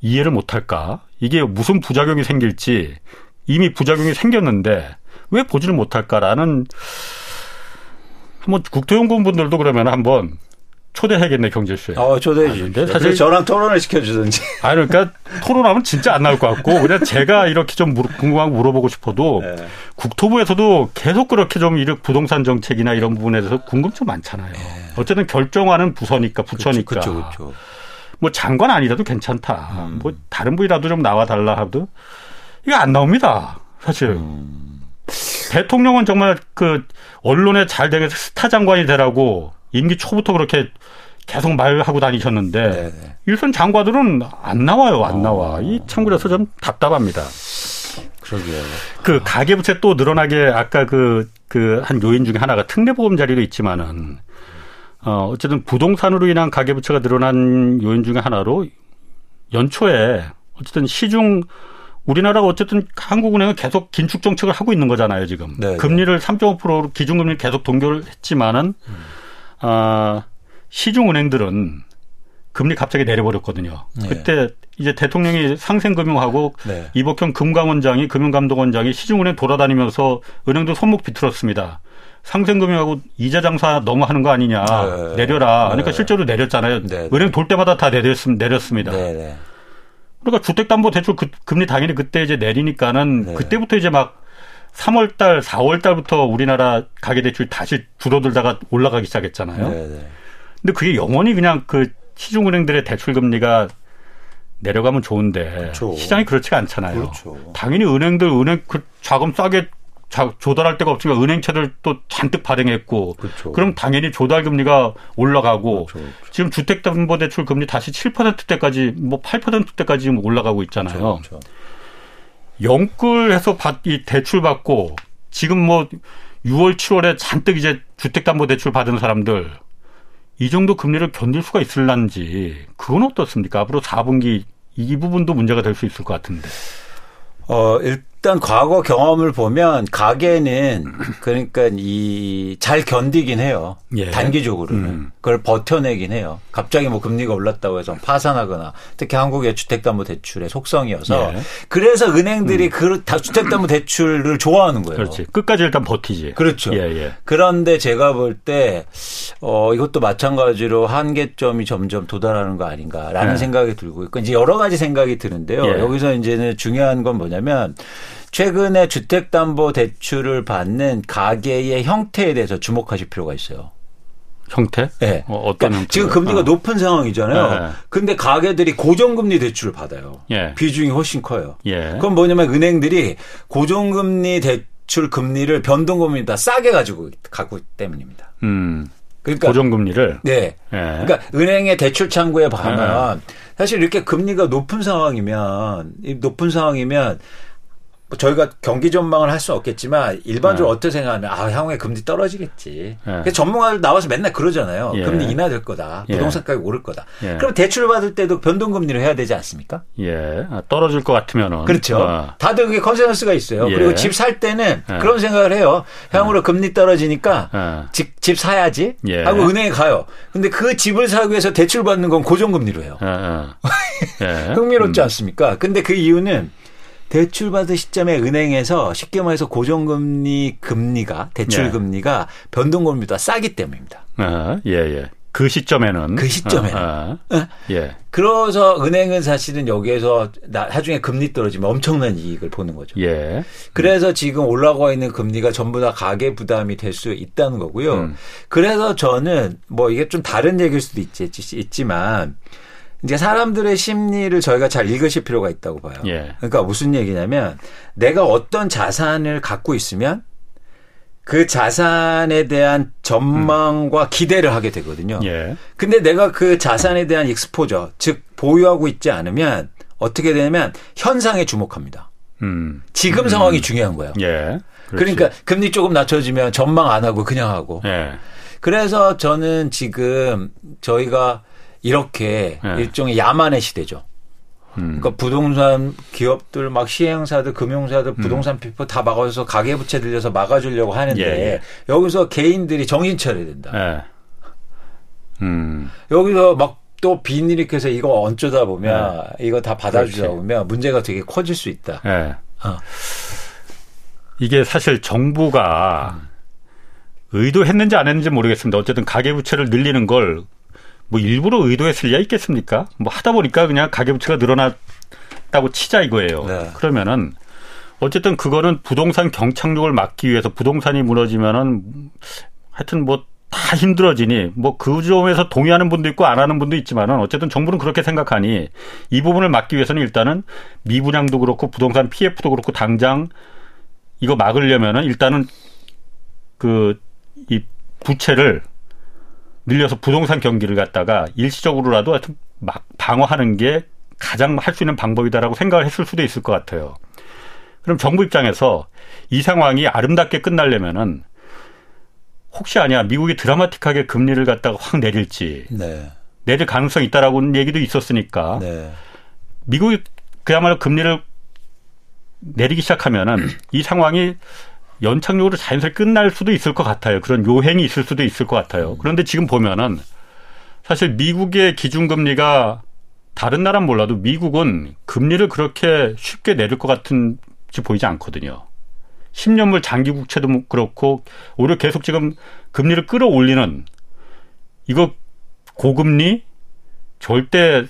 이해를 못할까? 이게 무슨 부작용이 생길지 이미 부작용이 생겼는데 왜 보지를 못할까라는 한번 국토연구원 분들도 그러면 한번 초대해야겠네 경제쇼에. 어 초대해 주는데 사실 저랑 토론을 시켜주든지. 아 그러니까 토론하면 진짜 안 나올 것 같고 그냥 제가 이렇게 좀 궁금한 거 물어보고 싶어도 네. 국토부에서도 계속 그렇게 좀 이런 부동산 정책이나 이런 부분에 대해서 궁금증 많잖아요. 네. 어쨌든 결정하는 부서니까 부처니까. 그렇죠, 그렇죠. 뭐 장관 아니라도 괜찮다. 음. 뭐 다른 분이라도 좀 나와 달라 하도 이거 안 나옵니다. 사실. 음. 대통령은 정말 그 언론에 잘 되게 스타 장관이 되라고 임기 초부터 그렇게 계속 말하고 다니셨는데 네네. 일선 장관들은 안 나와요, 안 어. 나와. 이 참 그래서 좀 답답합니다. 그러게요. 그 가계부채 또 늘어나게 아까 그 그 한 요인 중에 하나가 특례보험 자리도 있지만은 어 어쨌든 부동산으로 인한 가계부채가 늘어난 요인 중에 하나로 연초에 어쨌든 시중 우리나라가 어쨌든 한국은행은 계속 긴축 정책을 하고 있는 거잖아요, 지금. 네네. 금리를 3.5%로 기준금리를 계속 동결을 했지만은 음. 아, 시중 은행들은 금리 갑자기 내려버렸거든요. 네. 그때 이제 대통령이 상생금융하고 네. 이복형 금감원장이 금융감독원장이 시중은행 돌아다니면서 은행도 손목 비틀었습니다. 상생금융하고 이자 장사 너무 하는 거 아니냐 네. 내려라. 그러니까 네. 실제로 내렸잖아요. 네. 은행 돌 때마다 다 내렸, 내렸습니다. 네, 그러니까 주택담보대출 그, 금리 당연히 그때 이제 내리니까는 그때부터 이제 막 3월 달, 4월 달부터 우리나라 가계대출이 다시 줄어들다가 올라가기 시작했잖아요. 근데 그게 영원히 그냥 그 시중은행들의 대출 금리가 내려가면 좋은데 그렇죠. 시장이 그렇지가 않잖아요. 그렇죠. 당연히 은행들 은행 그 자금 싸게 자, 조달할 데가 없으니까 은행채를 또 잔뜩 발행했고 그렇죠. 그럼 당연히 조달 금리가 올라가고 그렇죠. 그렇죠. 지금 주택담보대출 금리 다시 7%대까지 뭐 8%대까지 올라가고 있잖아요. 그렇죠. 그렇죠. 영끌해서 받, 이 대출 받고 지금 뭐 6월, 7월에 잔뜩 이제 주택담보대출 받은 사람들 이 정도 금리를 견딜 수가 있을란지 그건 어떻습니까? 앞으로 4분기 이 부분도 문제가 될 수 있을 것 같은데. 어, 일 단 과거 경험을 보면 가게는 그러니까 이 잘 견디긴 해요. 예. 단기적으로는 음. 그걸 버텨내긴 해요. 갑자기 뭐 금리가 올랐다고 해서 파산하거나 특히 한국의 주택담보대출의 속성이어서 예. 그래서 은행들이 음. 그 주택담보대출을 좋아하는 거예요. 그렇지. 끝까지 일단 버티지. 그렇죠. 예, 예. 그런데 제가 볼 때 어, 이것도 마찬가지로 한계점이 점점 도달하는 거 아닌가라는 예. 생각이 들고 있고 이제 여러 가지 생각이 드는데요. 예. 여기서 이제는 중요한 건 뭐냐면 최근에 주택담보대출을 받는 가계의 형태에 대해서 주목하실 필요가 있어요. 형태? 네. 어, 떤 그러니까 지금 금리가 어. 높은 상황이잖아요. 네. 근데 가계들이 고정금리 대출을 받아요. 예. 비중이 훨씬 커요. 예. 그럼 뭐냐면 은행들이 고정금리 대출 금리를 변동금리다 싸게 가지고 가고 때문입니다. 음. 그러니까 고정금리를 네. 예. 그러니까 은행의 대출 창구에 보면 예. 사실 이렇게 금리가 높은 상황이면 높은 상황이면 뭐 저희가 경기 전망을 할 수는 없겠지만 일반적으로 네. 어떻게 생각하면 아 향후에 금리 떨어지겠지. 네. 전문가들 나와서 맨날 그러잖아요. 예. 금리 인하될 거다. 예. 부동산 가격이 오를 거다. 예. 그럼 대출 받을 때도 변동금리를 해야 되지 않습니까? 예. 아, 떨어질 것 같으면은 그렇죠. 어. 다들 그게 컨센서스가 있어요. 예. 그리고 집 살 때는 예. 그런 생각을 해요. 향후로 예. 금리 떨어지니까 집, 집 사야지 하고 은행에 가요. 근데 그 집을 사기 위해서 대출 받는 건 고정금리로 해요. 흥미롭지 음. 않습니까? 근데 그 이유는 대출 받을 시점에 은행에서 쉽게 말해서 고정금리 금리가 대출 예. 금리가 변동금리보다 싸기 때문입니다. 아, 예, 예. 그 시점에는 그 시점에는 아, 아. 예. 그래서 은행은 사실은 여기에서 나중에 금리 떨어지면 엄청난 이익을 보는 거죠. 예. 그래서 지금 올라가 있는 금리가 전부 다 가계 부담이 될 수 있다는 거고요. 음. 그래서 저는 뭐 이게 좀 다른 얘기일 수도 있지, 있지만 이제 사람들의 심리를 저희가 잘 읽으실 필요가 있다고 봐요. 예. 그러니까 무슨 얘기냐면 내가 어떤 자산을 갖고 있으면 그 자산에 대한 전망과 음. 기대를 하게 되거든요. 예. 근데 내가 그 자산에 대한 익스포저, 즉 보유하고 있지 않으면 어떻게 되냐면 현상에 주목합니다. 음. 지금 음. 상황이 중요한 거예요. 예. 그러니까 금리 조금 낮춰지면 전망 안 하고 그냥 하고. 예. 그래서 저는 지금 저희가 이렇게 네. 일종의 야만의 시대죠. 음. 그러니까 부동산 기업들 막 시행사들 금융사들 부동산 피부 다 막아서 가계부채 들려서 막아주려고 하는데 예, 예. 여기서 개인들이 정신 차려야 된다. 예. 음. 여기서 막또 빈일이켜서 이거 얹어다 보면 예. 이거 다 받아주다 그렇지. 보면 문제가 되게 커질 수 있다. 예. 어. 이게 사실 정부가 음. 의도했는지 안 했는지 모르겠습니다. 어쨌든 가계부채를 늘리는 걸 뭐 일부러 의도했을 리가 있겠습니까? 뭐 하다 보니까 그냥 가계부채가 늘어났다고 치자 이거예요. 네. 그러면은 어쨌든 그거는 부동산 경착륙을 막기 위해서 부동산이 무너지면은 하여튼 뭐 다 힘들어지니 뭐 그 점에서 동의하는 분도 있고 안 하는 분도 있지만은 어쨌든 정부는 그렇게 생각하니 이 부분을 막기 위해서는 일단은 미분양도 그렇고 부동산 PF도 그렇고 당장 이거 막으려면은 일단은 그 이 부채를 늘려서 부동산 경기를 갖다가 일시적으로라도 하여튼 막 방어하는 게 가장 할 수 있는 방법이다라고 생각을 했을 수도 있을 것 같아요. 그럼 정부 입장에서 이 상황이 아름답게 끝나려면은 혹시 아니야 미국이 드라마틱하게 금리를 갖다가 확 내릴지 네. 내릴 가능성이 있다라고는 얘기도 있었으니까 네. 미국이 그야말로 금리를 내리기 시작하면은 이 상황이 연착륙으로 자연스럽게 끝날 수도 있을 것 같아요. 그런 요행이 있을 수도 있을 것 같아요. 그런데 지금 보면은 사실 미국의 기준금리가 다른 나라는 몰라도 미국은 금리를 그렇게 쉽게 내릴 것 같은지 보이지 않거든요. 10년물 장기 국채도 그렇고 오히려 계속 지금 금리를 끌어올리는 이거 고금리 절대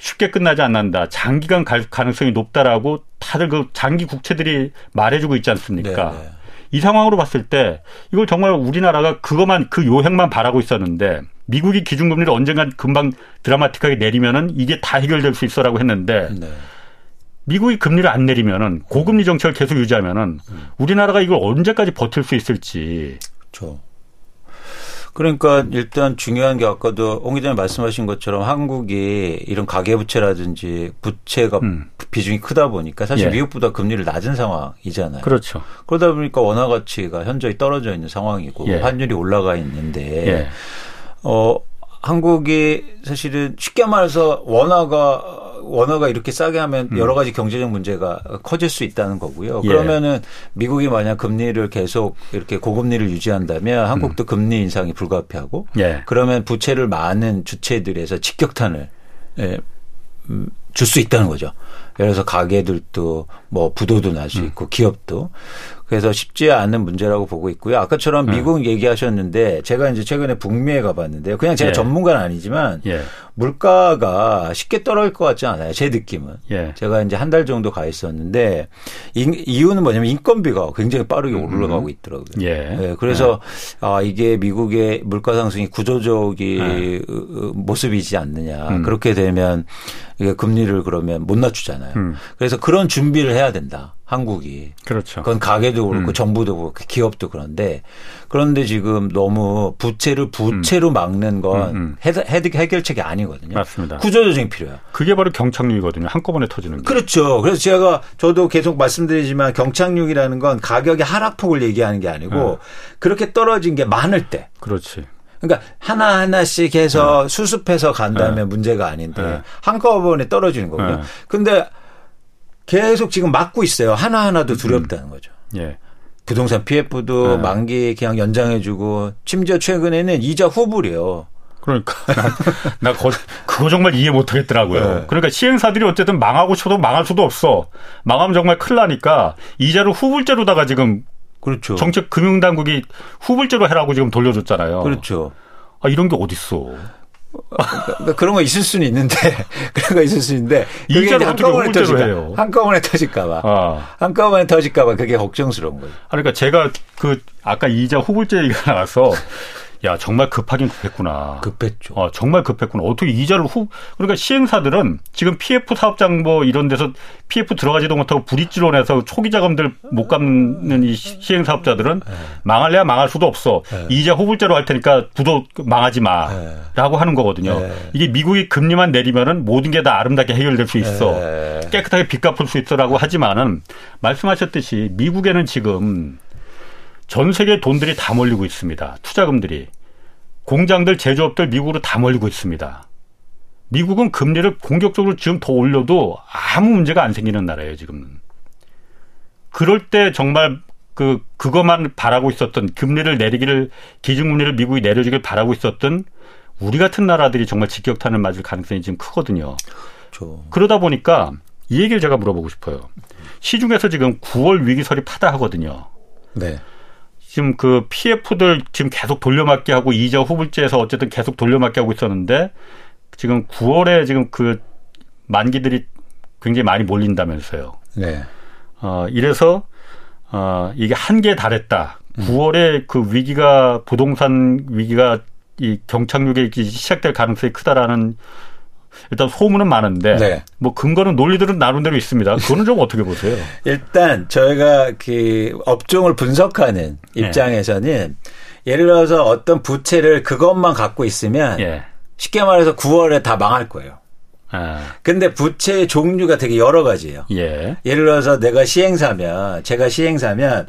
쉽게 끝나지 않는다. 장기간 갈 가능성이 높다라고 다들 그 장기 국채들이 말해주고 있지 않습니까? 네네. 네. 이 상황으로 봤을 때 이걸 정말 우리나라가 그것만 그 요행만 바라고 있었는데 미국이 기준금리를 언젠간 금방 드라마틱하게 내리면은 이게 다 해결될 수 있어라고 했는데 네. 미국이 금리를 안 내리면은 고금리 정책을 계속 유지하면은 음. 우리나라가 이걸 언제까지 버틸 수 있을지. 그렇죠. 그러니까 일단 중요한 게 아까도 옹 기자님 말씀하신 것처럼 한국이 이런 가계부채라든지 부채가 음. 비중이 크다 보니까 사실 예. 미국보다 금리를 낮은 상황이잖아요. 그렇죠. 그러다 보니까 원화 가치가 현저히 떨어져 있는 상황이고 예. 환율이 올라가 있는데 예. 어 한국이 사실은 쉽게 말해서 원화가 원화가 이렇게 싸게 하면 음. 여러 가지 경제적 문제가 커질 수 있다는 거고요. 예. 그러면은 미국이 만약 금리를 계속 이렇게 고금리를 유지한다면 한국도 음. 금리 인상이 불가피하고 예. 그러면 부채를 많은 주체들에서 직격탄을 예, 음, 줄수 있다는 거죠. 예를 들어서 가게들도 뭐 부도도 날수 음. 있고 음. 기업도 그래서 쉽지 않은 문제라고 보고 있고요. 아까처럼 네. 미국 음. 얘기하셨는데 제가 이제 최근에 북미에 가봤는데요. 그냥 제가 예. 전문가는 아니지만 예. 물가가 쉽게 떨어질 것 같지 않아요. 제 느낌은. 예. 제가 이제 한 달 정도 가 있었는데 이 유는 뭐냐면 인건비가 굉장히 빠르게 음. 올라가고 있더라고요. 예. 네. 그래서 예. 아 이게 미국의 물가 상승이 구조적인 예. 모습이지 않느냐. 음. 그렇게 되면 이게 금리를 그러면 못 낮추잖아요. 음. 그래서 그런 준비를 해야 된다. 한국이. 그렇죠. 그건 가게도 그렇고 음. 정부도 그렇고 기업도 그런데 그런데 지금 너무 부채를 부채로 음. 막는 건 음, 음. 해결책이 아니거든요. 맞습니다. 구조조정이 필요해요. 그게 바로 경착륙이거든요. 한꺼번에 터지는 게. 그렇죠. 그래서 제가 저도 계속 말씀드리지만 경착륙이라는 건 가격의 하락폭을 얘기하는 게 아니고 네. 그렇게 떨어진 게 많을 때. 그렇지. 그러니까 하나 하나씩 해서 네. 수습해서 간다면 네. 문제가 아닌데 네. 한꺼번에 떨어지는 거거든요. 네. 근데 계속 지금 막고 있어요. 하나하나도 음. 두렵다는 거죠. 예. 부동산 PF도 네. 만기 계약 연장해주고 심지어 최근에는 이자 후불이에요. 그러니까 나, 나 거, 그거 정말 이해 못하겠더라고요. 네. 그러니까 시행사들이 어쨌든 망하고 쳐도 망할 수도 없어. 망하면 정말 큰일 나니까 이자를 후불제로다가 지금 그렇죠. 정책 금융당국이 후불제로 해라고 지금 돌려줬잖아요. 그렇죠. 아 이런 게 어딨어. 그러니까 그런 거 있을 수는 있는데 그런 거 있을 수 있는데 그게 이제 한꺼번에 터질까 해요. 한꺼번에 터질까봐 아. 한꺼번에 터질까봐 그게 걱정스러운 거예요. 그러니까 제가 그 아까 이자 후불제 얘기가 나와서 야 정말 급하긴 급했구나. 급했죠. 어, 정말 급했구나. 어떻게 이자를 후 그러니까 시행사들은 지금 PF 사업장 뭐 이런 데서 PF 들어가지도 못하고 불이지론해서 초기 자금들 못 갚는 이 시행 사업자들은 네. 망할래야 망할 수도 없어. 네. 이자 후불제로 할 테니까 부도 망하지 마라고 네. 하는 거거든요. 네. 이게 미국이 금리만 내리면은 모든 게 다 아름답게 해결될 수 있어. 네. 깨끗하게 빚 갚을 수 있어라고 하지만은 말씀하셨듯이 미국에는 지금 전 세계 돈들이 다 몰리고 있습니다. 투자금들이. 공장들, 제조업들 미국으로 다 몰리고 있습니다. 미국은 금리를 공격적으로 지금 더 올려도 아무 문제가 안 생기는 나라예요, 지금은. 그럴 때 정말 그 그것만 바라고 있었던 금리를 내리기를 기준금리를 미국이 내려주길 바라고 있었던 우리 같은 나라들이 정말 직격탄을 맞을 가능성이 지금 크거든요. 그렇죠. 그러다 보니까 이 얘기를 제가 물어보고 싶어요. 시중에서 지금 9월 위기설이 파다 하거든요. 네. 지금 그 PF들 지금 계속 돌려막기 하고 이자 후불제에서 어쨌든 계속 돌려막기 하고 있었는데 지금 9월에 지금 그 만기들이 굉장히 많이 몰린다면서요. 네. 어, 이래서 어, 이게 한계에 달했다. 음. 9월에 그 위기가 부동산 위기가 이 경착륙에 시작될 가능성이 크다라는 일단 소문은 많은데 네. 뭐 근거는 논리들은 나름대로 있습니다. 그거는 좀 어떻게 보세요? 일단 저희가 그 업종을 분석하는 네. 입장에서는 네. 예를 들어서 어떤 부채를 그것만 갖고 있으면 네. 쉽게 말해서 9월에 다 망할 거예요. 아. 근데 부채의 종류가 되게 여러 가지예요. 예. 예를 들어서 내가 시행사면 제가 시행사면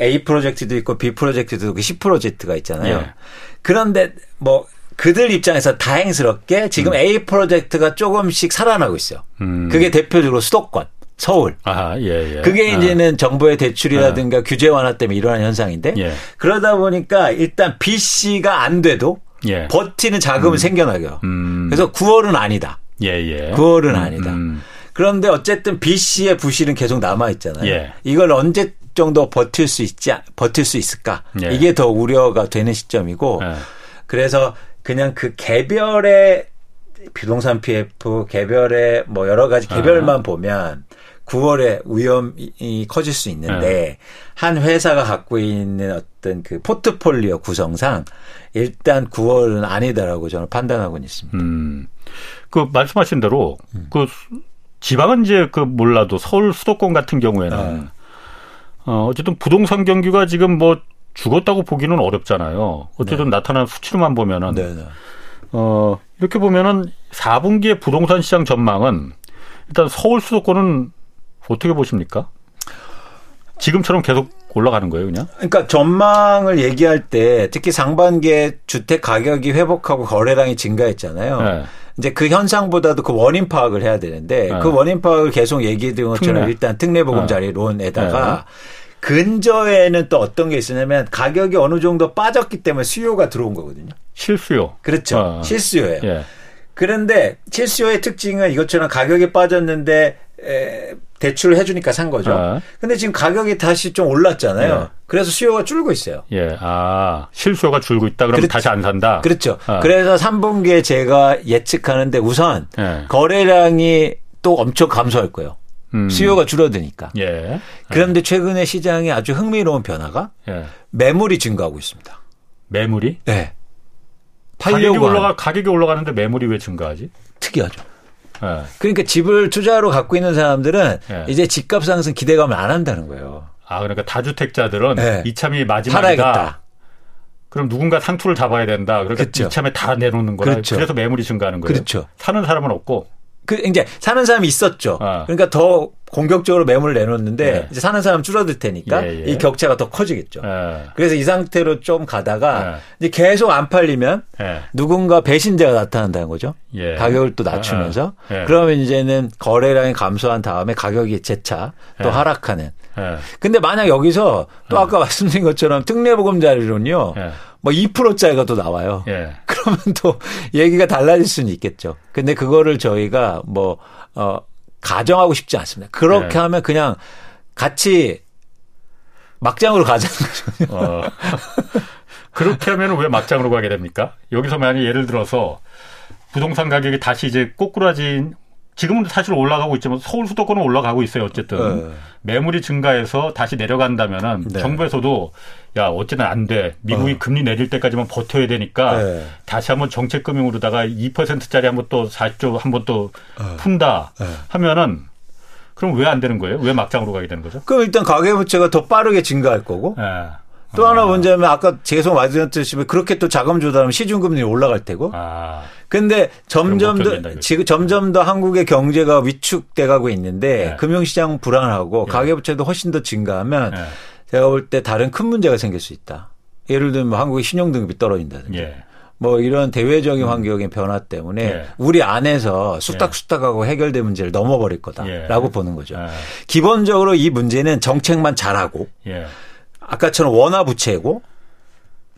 A 프로젝트도 있고 B 프로젝트도 있고 C 프로젝트가 있잖아요. 예. 그런데 뭐 그들 입장에서 다행스럽게 지금 음. A 프로젝트가 조금씩 살아나고 있어요. 음. 그게 대표적으로 수도권. 서울. 아, 예, 예. 그게 아. 이제는 정부의 대출이라든가 아. 규제 완화 때문에 일어난 현상인데 예. 그러다 보니까 일단 B 씨가 안 돼도 예. 버티는 자금은 음. 생겨나요. 음. 그래서 9월은 아니다. 예, 예. 9월은 음, 아니다. 음. 그런데 어쨌든 B 씨의 부실은 계속 남아 있잖아요. 예. 이걸 언제 정도 버틸 수 있지 버틸 수 있을까? 예. 이게 더 우려가 되는 시점이고 예. 그래서 그냥 그 개별의 부동산 PF 개별의 뭐 여러 가지 개별만 아. 보면 9월에 위험이 커질 수 있는데 네. 한 회사가 갖고 있는 어떤 그 포트폴리오 구성상 일단 9월은 아니다라고 저는 판단하고 있습니다. 음. 그 말씀하신 대로 음. 그 지방은 이제 그 몰라도 서울 수도권 같은 경우에는 네. 어 어쨌든 부동산 경기가 지금 뭐 죽었다고 보기는 어렵잖아요. 어쨌든 네. 나타난 수치로만 보면은 네, 네. 어 이렇게 보면은 4분기의 부동산 시장 전망은 일단 서울 수도권은 어떻게 보십니까? 지금처럼 계속 올라가는 거예요, 그냥? 그러니까 전망을 얘기할 때 특히 상반기에 주택 가격이 회복하고 거래량이 증가했잖아요. 네. 이제 그 현상보다도 그 원인 파악을 해야 되는데 네. 그 원인 파악을 계속 얘기해 드린 것처럼 특례. 일단 특례보금자리론에다가 네. 근저에는 또 어떤 게 있으냐면 가격이 어느 정도 빠졌기 때문에 수요가 들어온 거거든요. 실수요. 그렇죠. 어. 실수요예요. 예. 그런데 실수요의 특징은 이것처럼 가격이 빠졌는데 에, 대출을 해주니까 산 거죠. 아. 근데 지금 가격이 다시 좀 올랐잖아요. 예. 그래서 수요가 줄고 있어요. 예. 아, 실수요가 줄고 있다. 그러면 그렇죠. 다시 안 산다. 그렇죠. 아. 그래서 3분기에 제가 예측하는데 우선 예. 거래량이 또 엄청 감소할 거예요. 음. 수요가 줄어드니까. 예. 그런데 최근에 시장에 아주 흥미로운 변화가 예. 매물이 증가하고 있습니다. 매물이? 네. 가격이 올라가 가격이 올라가는데 매물이 왜 증가하지? 특이하죠. 네. 그러니까 집을 투자로 갖고 있는 사람들은 네. 이제 집값 상승 기대감을 안 한다는 거예요. 아 그러니까 다주택자들은 네. 이참이 마지막이다. 그럼 누군가 상투를 잡아야 된다. 그러니까 그렇죠. 이참에 다 내놓는 거라. 그렇죠. 그래서 매물이 증가하는 거예요. 그렇죠. 사는 사람은 없고. 그 이제 사는 사람이 있었죠. 아. 그러니까 더 공격적으로 매물을 내놓는데 네. 이제 사는 사람 줄어들 테니까 예, 예. 이 격차가 더 커지겠죠. 예. 그래서 이 상태로 좀 가다가 예. 이제 계속 안 팔리면 예. 누군가 배신자가 나타난다는 거죠. 예. 가격을 또 낮추면서 그러면 이제는 거래량이 감소한 다음에 가격이 재차 또 하락하는. 근데 만약 여기서 또 아까 말씀드린 것처럼 특례보금자리론요. 뭐 2%짜리가 또 나와요. 그러면 또 얘기가 달라질 수는 있겠죠. 근데 그거를 저희가 뭐, 어, 가정하고 싶지 않습니다. 그렇게 네. 하면 그냥 같이 막장으로 가자는 거죠. 어. 그렇게 하면 왜 막장으로 가게 됩니까? 여기서 만약 예를 들어서 부동산 가격이 다시 이제 꼬꾸라진 지금은 사실 올라가고 있지만 서울 수도권은 올라가고 있어요. 어쨌든 네. 매물이 증가해서 다시 내려간다면은 네. 정부에서도 야 어쨌든 안 돼. 미국이 어. 금리 내릴 때까지만 버텨야 되니까 네. 다시 한번 정책 금융으로다가 2%짜리 한번 또 4조 한번 또 어. 푼다 네. 하면은 그럼 왜 안 되는 거예요? 왜 막장으로 가게 되는 거죠? 그럼 일단 가계부채가 더 빠르게 증가할 거고. 네. 또 아. 하나 문제는 아까 계속 말씀드렸듯이 그렇게 또 자금 조달하면 시중금리 올라갈 테고. 아. 근데 점점 더 지금 점점 더 한국의 경제가 위축돼 가고 있는데 네. 금융시장 불안하고 네. 가계부채도 훨씬 더 증가하면 네. 제가 볼 때 다른 큰 문제가 생길 수 있다. 예를 들면 뭐 한국의 신용등급이 떨어진다든지. 예. 뭐 이런 대외적인 음. 환경의 변화 때문에 예. 우리 안에서 쑥닥쑥닥하고 예. 해결될 문제를 넘어버릴 거다라고 예. 보는 거죠. 예. 기본적으로 이 문제는 정책만 잘하고 예. 아까처럼 원화 부채고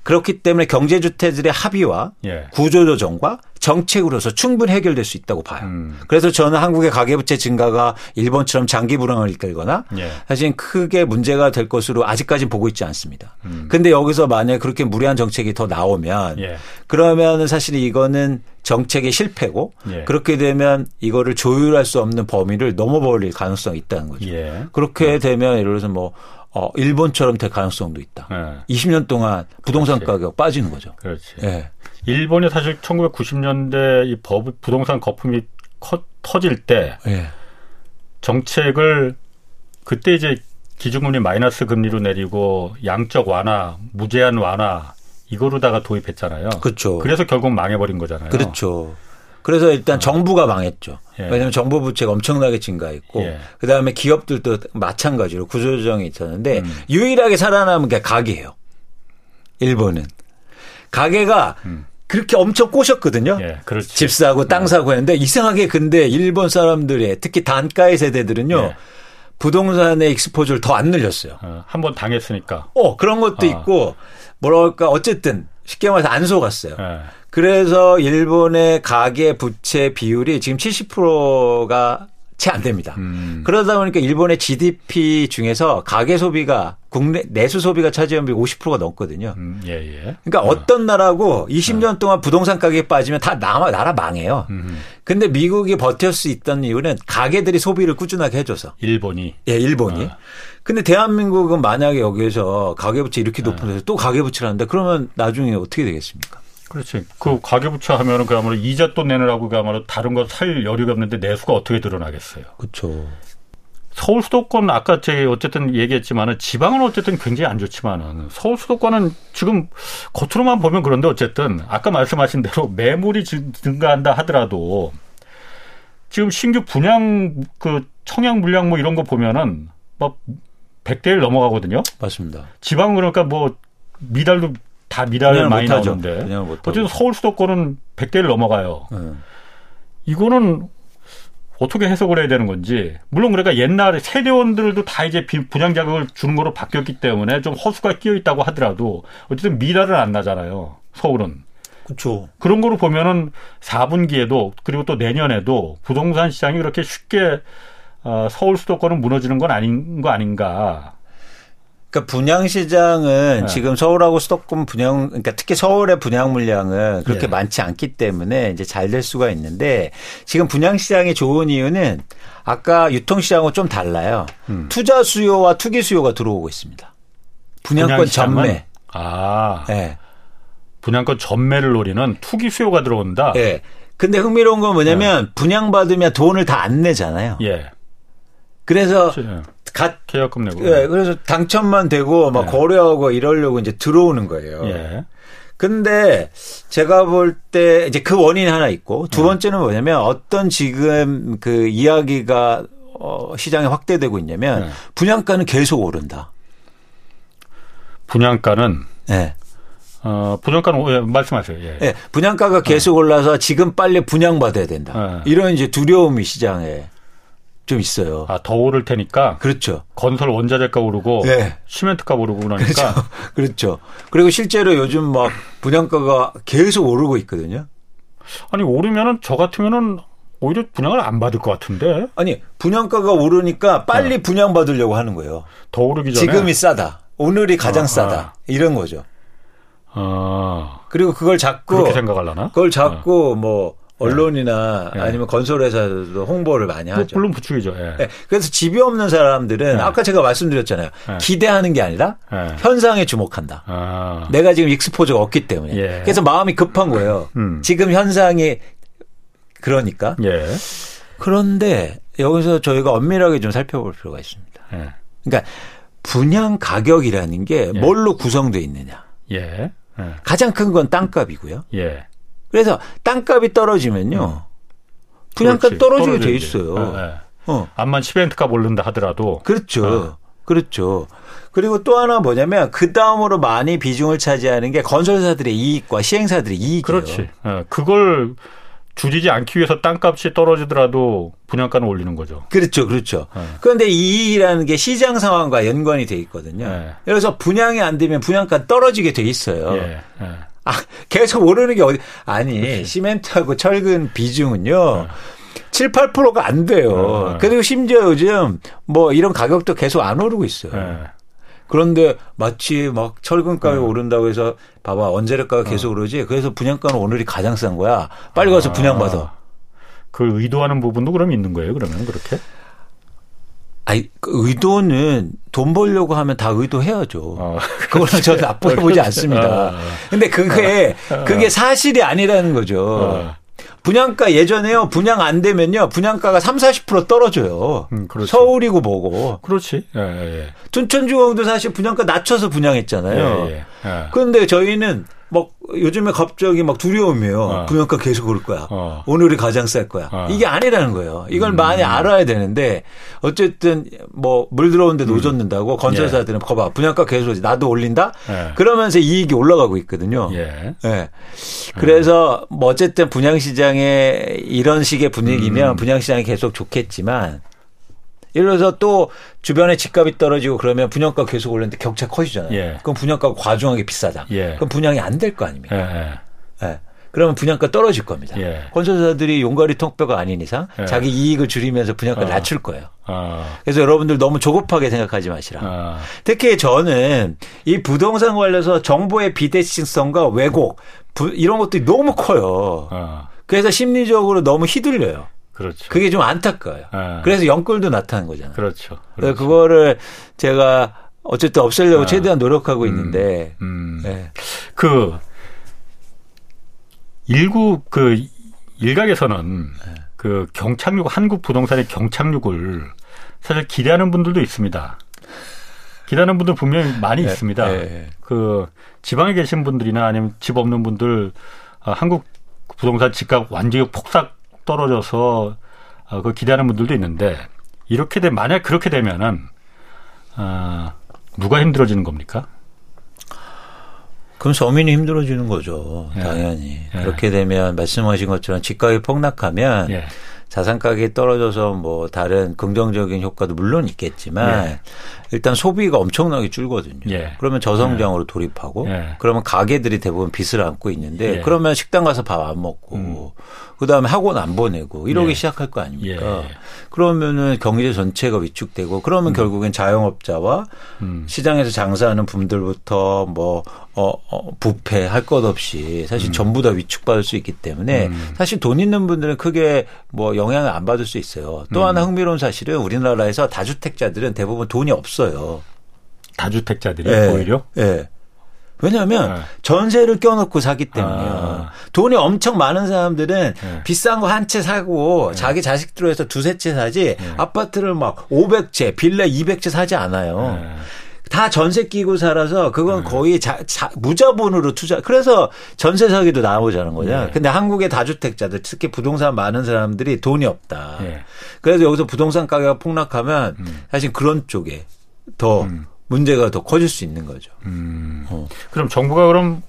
그렇기 때문에 경제주체들의 합의와 예. 구조조정과 정책으로서 충분히 해결될 수 있다고 봐요. 음. 그래서 저는 한국의 가계부채 증가가 일본처럼 장기 불황을 이끌거나 예. 사실 크게 문제가 될 것으로 아직까지는 보고 있지 않습니다. 음. 근데 여기서 만약에 그렇게 무리한 정책이 더 나오면 예. 그러면은 사실 이거는 정책의 실패고 예. 그렇게 되면 이거를 조율할 수 없는 범위를 넘어버릴 가능성이 있다는 거죠. 예. 그렇게 음. 되면 예를 들어서 뭐 어, 일본처럼 될 가능성도 있다. 네. 20년 동안 부동산 그렇지. 가격 빠지는 거죠. 그렇지. 네. 일본이 사실 1990년대 이 법, 부동산 거품이 커, 터질 때 네. 정책을 그때 이제 기준금리 마이너스 금리로 내리고 양적 완화, 무제한 완화 이거로다가 도입했잖아요. 그렇죠. 그래서 결국 망해버린 거잖아요. 그렇죠. 그래서 일단 어. 정부가 망했죠. 예. 왜냐하면 정부 부채가 엄청나게 증가했고 예. 그다음에 기업들도 마찬가지로 구조조정이 있었는데 음. 유일하게 살아남은 게 가게예요. 일본은 가게가 음. 그렇게 엄청 꼬셨거든요. 예, 집 사고 땅 네. 사고 했는데 이상하게 근데 일본 사람들의 특히 단가의 세대들은요. 예. 부동산의 익스포즈를 더 안 늘렸어요. 어, 한번 당했으니까. 어, 그런 것도 어. 있고 뭐랄까 어쨌든 쉽게 말해서 안 속았어요. 예. 그래서 일본의 가계 부채 비율이 지금 70%가 채 안 됩니다. 음. 그러다 보니까 일본의 GDP 중에서 가계 소비가 국내 내수 소비가 차지하는 비 50%가 넘거든요. 음, 예, 예. 그러니까 어. 떤 나라고 20년 어. 동안 부동산 가격이 빠지면 다 나라, 나라 망해요. 음. 근데 미국이 버틸 수 있던 이유는 가계들이 소비를 꾸준하게 해줘서. 일본이. 예, 일본이. 어. 근데 대한민국은 만약에 여기에서 가계부채 이렇게 높은 데서 또 가계부채를 한다 그러면 나중에 어떻게 되겠습니까? 그렇지. 그 가계부채 하면은 그야말로 이자 또 내느라고 그야말로 다른 거 살 여력이 없는데 내수가 어떻게 드러나겠어요. 그렇죠. 서울 수도권 아까 제 어쨌든 얘기했지만은 지방은 어쨌든 굉장히 안 좋지만은 서울 수도권은 지금 겉으로만 보면 그런데 어쨌든 아까 말씀하신 대로 매물이 증가한다 하더라도 지금 신규 분양 그 청약 물량 뭐 이런 거 보면은 뭐 100대 1 넘어가거든요. 맞습니다. 지방은 그러니까 뭐 미달도 다 미달 많이. 나오는데 어쨌든 서울 수도권은 100대를 넘어가요. 음. 이거는 어떻게 해석을 해야 되는 건지 물론 그러니까 옛날에 세대원들도 다 이제 분양 자격을 주는 거로 바뀌었기 때문에 좀 허수가 끼어 있다고 하더라도 어쨌든 미달은 안 나잖아요. 서울은. 그렇죠. 그런 거로 보면은 4분기에도 그리고 또 내년에도 부동산 시장이 그렇게 쉽게 어, 서울 수도권은 무너지는 건 아닌 거 아닌가. 그러니까 분양 시장은 네. 지금 서울하고 수도권 분양 그러니까 특히 서울의 분양 물량은 그렇게 네. 많지 않기 때문에 이제 잘 될 수가 있는데 지금 분양 시장이 좋은 이유는 아까 유통 시장하고 좀 달라요. 음. 투자 수요와 투기 수요가 들어오고 있습니다. 분양권 전매. 아. 네. 분양권 전매를 노리는 투기 수요가 들어온다. 네. 근데 흥미로운 건 뭐냐면 네. 분양받으면 돈을 다 안 내잖아요. 예. 그래서 그렇죠. 갓 계약금 내고. 예, 그래서 당첨만 되고 막 예. 거래하고 이러려고 이제 들어오는 거예요. 예. 근데 제가 볼 때 이제 그 원인이 하나 있고 두 예. 번째는 뭐냐면 어떤 지금 그 이야기가 어 시장에 확대되고 있냐면 예. 분양가는 계속 오른다. 분양가는 예. 어, 분양가는 예, 말씀하세요. 예. 예. 분양가가 계속 올라서 지금 빨리 분양받아야 된다. 예. 이런 이제 두려움이 시장에 좀 있어요. 아, 더 오를 테니까. 그렇죠. 건설 원자재가 오르고 네. 시멘트가 오르고 그러니까. 그렇죠. 그렇죠. 그리고 실제로 요즘 막 분양가가 계속 오르고 있거든요. 아니 오르면은 저 같으면은 오히려 분양을 안 받을 것 같은데. 아니 분양가가 오르니까 빨리 네. 분양 받으려고 하는 거예요. 더 오르기 전에. 지금이 싸다. 오늘이 가장 아, 싸다. 아. 이런 거죠. 아. 그리고 그걸 자꾸 그렇게 생각하려나? 그걸 자꾸 아. 뭐 언론이나 예. 아니면 건설회사들도 홍보를 많이 하죠. 물론 부추기죠. 예. 네. 그래서 집이 없는 사람들은 예. 아까 제가 말씀드렸잖아요. 예. 기대하는 게 아니라 예. 현상에 주목한다. 아. 내가 지금 익스포즈가 없기 때문에. 예. 그래서 마음이 급한 거예요. 음. 지금 현상이 그러니까. 그런데 여기서 저희가 엄밀하게 좀 살펴볼 필요가 있습니다. 그러니까 분양 가격이라는 게 뭘로 구성되어 있느냐. 가장 큰 건 땅값이고요. 그래서 땅값이 떨어지면요. 분양가 떨어지게 돼 있어요. 네, 네. 어. 암만 시멘트값 오른다 하더라도. 그렇죠. 어. 그렇죠. 그리고 또 하나 뭐냐면 그 다음으로 많이 비중을 차지하는 게 건설사들의 이익과 시행사들의 이익이에요. 그렇지. 어, 그걸 줄이지 않기 위해서 땅값이 떨어지더라도 분양가는 올리는 거죠. 그렇죠, 그렇죠. 네. 그런데 이익이라는 게 시장 상황과 연관이 돼 있거든요. 네. 그래서 분양이 안 되면 분양가 떨어지게 돼 있어요. 네. 아, 계속 오르는 게 어디? 아니 그렇지. 시멘트하고 철근 비중은요. 7, 8%가 안 돼요. 그리고 심지어 요즘 뭐 이런 가격도 계속 안 오르고 있어요. 그런데 마치 막 철근가가 어. 오른다고 해서 봐봐 원자력가가 계속 어. 오르지 그래서 분양가는 오늘이 가장 싼 거야 빨리 가서 아. 분양받아 그 의도하는 부분도 그럼 있는 거예요 그러면 그렇게 아니 그 의도는 돈 벌려고 하면 다 의도해야죠. 어, 그거는 저는 나쁘게 보지 않습니다. 어, 근데 그게 어, 그게 사실이 아니라는 거죠. 어. 분양가 예전에요. 분양 안 되면요. 분양가가 3, 40% 떨어져요. 음, 그렇죠. 서울이고 뭐고. 그렇지. 예, 예. 예. 둔천중앙도 사실 분양가 낮춰서 분양했잖아요. 예, 예. 예. 그런데 저희는 막 요즘에 갑자기 막 두려움이에요. 어. 분양가 계속 오를 거야. 어. 오늘이 가장 쌀 거야. 어. 이게 아니라는 거예요. 이걸 음. 많이 알아야 되는데 어쨌든 뭐 물 들어오는데 음. 노젓는다고 건설사들은 예. 거봐 분양가 계속 나도 올린다. 예. 그러면서 이익이 올라가고 있거든요. 예. 예. 그래서 뭐 어쨌든 분양 시장에 이런 식의 분위기면 음. 분양 시장이 계속 좋겠지만 예를 들어서 또 주변에 집값이 떨어지고 그러면 분양가 계속 올렸는데 격차 커지잖아요. 예. 그럼 분양가가 과중하게 비싸다. 예. 그럼 분양이 안 될 거 아닙니까? 예. 예. 그러면 분양가 떨어질 겁니다. 예. 건설사들이 용가리 통뼈가 아닌 이상 예. 자기 이익을 줄이면서 분양가 를 어. 낮출 거예요. 어. 그래서 여러분들 너무 조급하게 생각하지 마시라. 어. 특히 저는 이 부동산 관련해서 정보의 비대칭성과 왜곡 부, 이런 것들이 너무 커요. 어. 그래서 심리적으로 너무 휘둘려요. 그렇죠. 그게 좀 안타까워요. 네. 그래서 영끌도 나타난 거잖아요. 그렇죠. 그렇죠. 그거를 제가 어쨌든 없애려고 아. 최대한 노력하고 음. 있는데, 음. 네. 그, 일구, 그, 일각에서는 네. 그 경착륙, 한국 부동산의 경착륙을 사실 기대하는 분들도 있습니다. 기대하는 분들 분명히 많이 네. 있습니다. 네. 그 지방에 계신 분들이나 아니면 집 없는 분들, 아, 한국 부동산 집값 완전히 폭삭 떨어져서 어, 그 기대하는 분들도 있는데 이렇게 되 만약 그렇게 되면은 어, 누가 힘들어지는 겁니까? 그럼 서민이 힘들어지는 거죠. 예. 당연히. 예. 그렇게 되면 말씀하신 것처럼 집값이 폭락하면 예. 자산 가격이 떨어져서 뭐 다른 긍정적인 효과도 물론 있겠지만 예. 일단 소비가 엄청나게 줄거든요. 예. 그러면 저성장으로 예. 돌입하고 예. 그러면 가게들이 대부분 빚을 안고 있는데 예. 그러면 식당 가서 밥 안 먹고 음. 그다음에 학원 안 보내고 이러기 예. 시작할 거 아닙니까? 그러면은 경제 전체가 위축되고 그러면 음. 결국엔 자영업자와 음. 시장에서 장사하는 분들부터 뭐 어, 어 부패 할 것 없이 사실 음. 전부 다 위축받을 수 있기 때문에 음. 사실 돈 있는 분들은 크게 뭐 영향을 안 받을 수 있어요. 또 음. 하나 흥미로운 사실은 우리나라에서 다주택자들은 대부분 돈이 없어요. 다주택자들이 네. 오히려? 네. 왜냐하면 네. 전세를 껴놓고 사기 때문에요. 아. 돈이 엄청 많은 사람들은 네. 비싼 거 한 채 사고 네. 자기 자식들로 해서 두세 채 사지 네. 아파트를 막 500채, 빌라 200채 사지 않아요. 네. 다 전세 끼고 살아서 그건 네. 거의 자, 자, 무자본으로 투자. 그래서 전세 사기도 나오자는 거죠. 네. 근데 한국의 다주택자들 특히 부동산 많은 사람들이 돈이 없다. 네. 그래서 여기서 부동산 가격가 폭락하면 음. 사실 그런 쪽에 더 음. 문제가 더 커질 수 있는 거죠. 음. 어. 그럼 정부가 그럼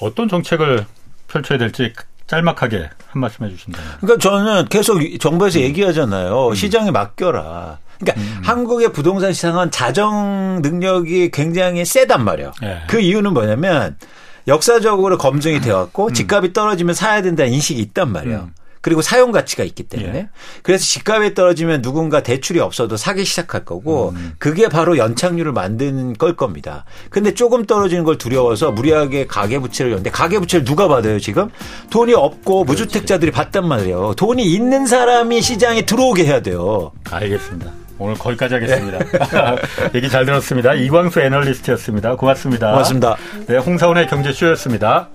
어떤 정책을 펼쳐야 될지 짤막하게 한 말씀 해주신다면. 그러니까 저는 계속 정부에서 음. 얘기하잖아요. 음. 시장에 맡겨라. 그러니까 음. 한국의 부동산 시장은 자정 능력이 굉장히 세단 말이에요. 네. 그 이유는 뭐냐면 역사적으로 검증이 되었고 음. 집값이 떨어지면 사야 된다는 인식이 있단 말이에요. 음. 그리고 사용 가치가 있기 때문에 예. 그래서 집값이 떨어지면 누군가 대출이 없어도 사기 시작할 거고 음. 그게 바로 연착률을 만드는 걸 겁니다. 근데 조금 떨어지는 걸 두려워서 무리하게 가계 부채를 연데 가계 부채를 누가 받아요 지금 돈이 없고 무주택자들이 받단 말이에요. 돈이 있는 사람이 시장에 들어오게 해야 돼요. 알겠습니다. 오늘 거기까지 하겠습니다. 얘기 잘 들었습니다. 이광수 애널리스트였습니다. 고맙습니다. 고맙습니다. 네, 홍사원의 경제쇼였습니다.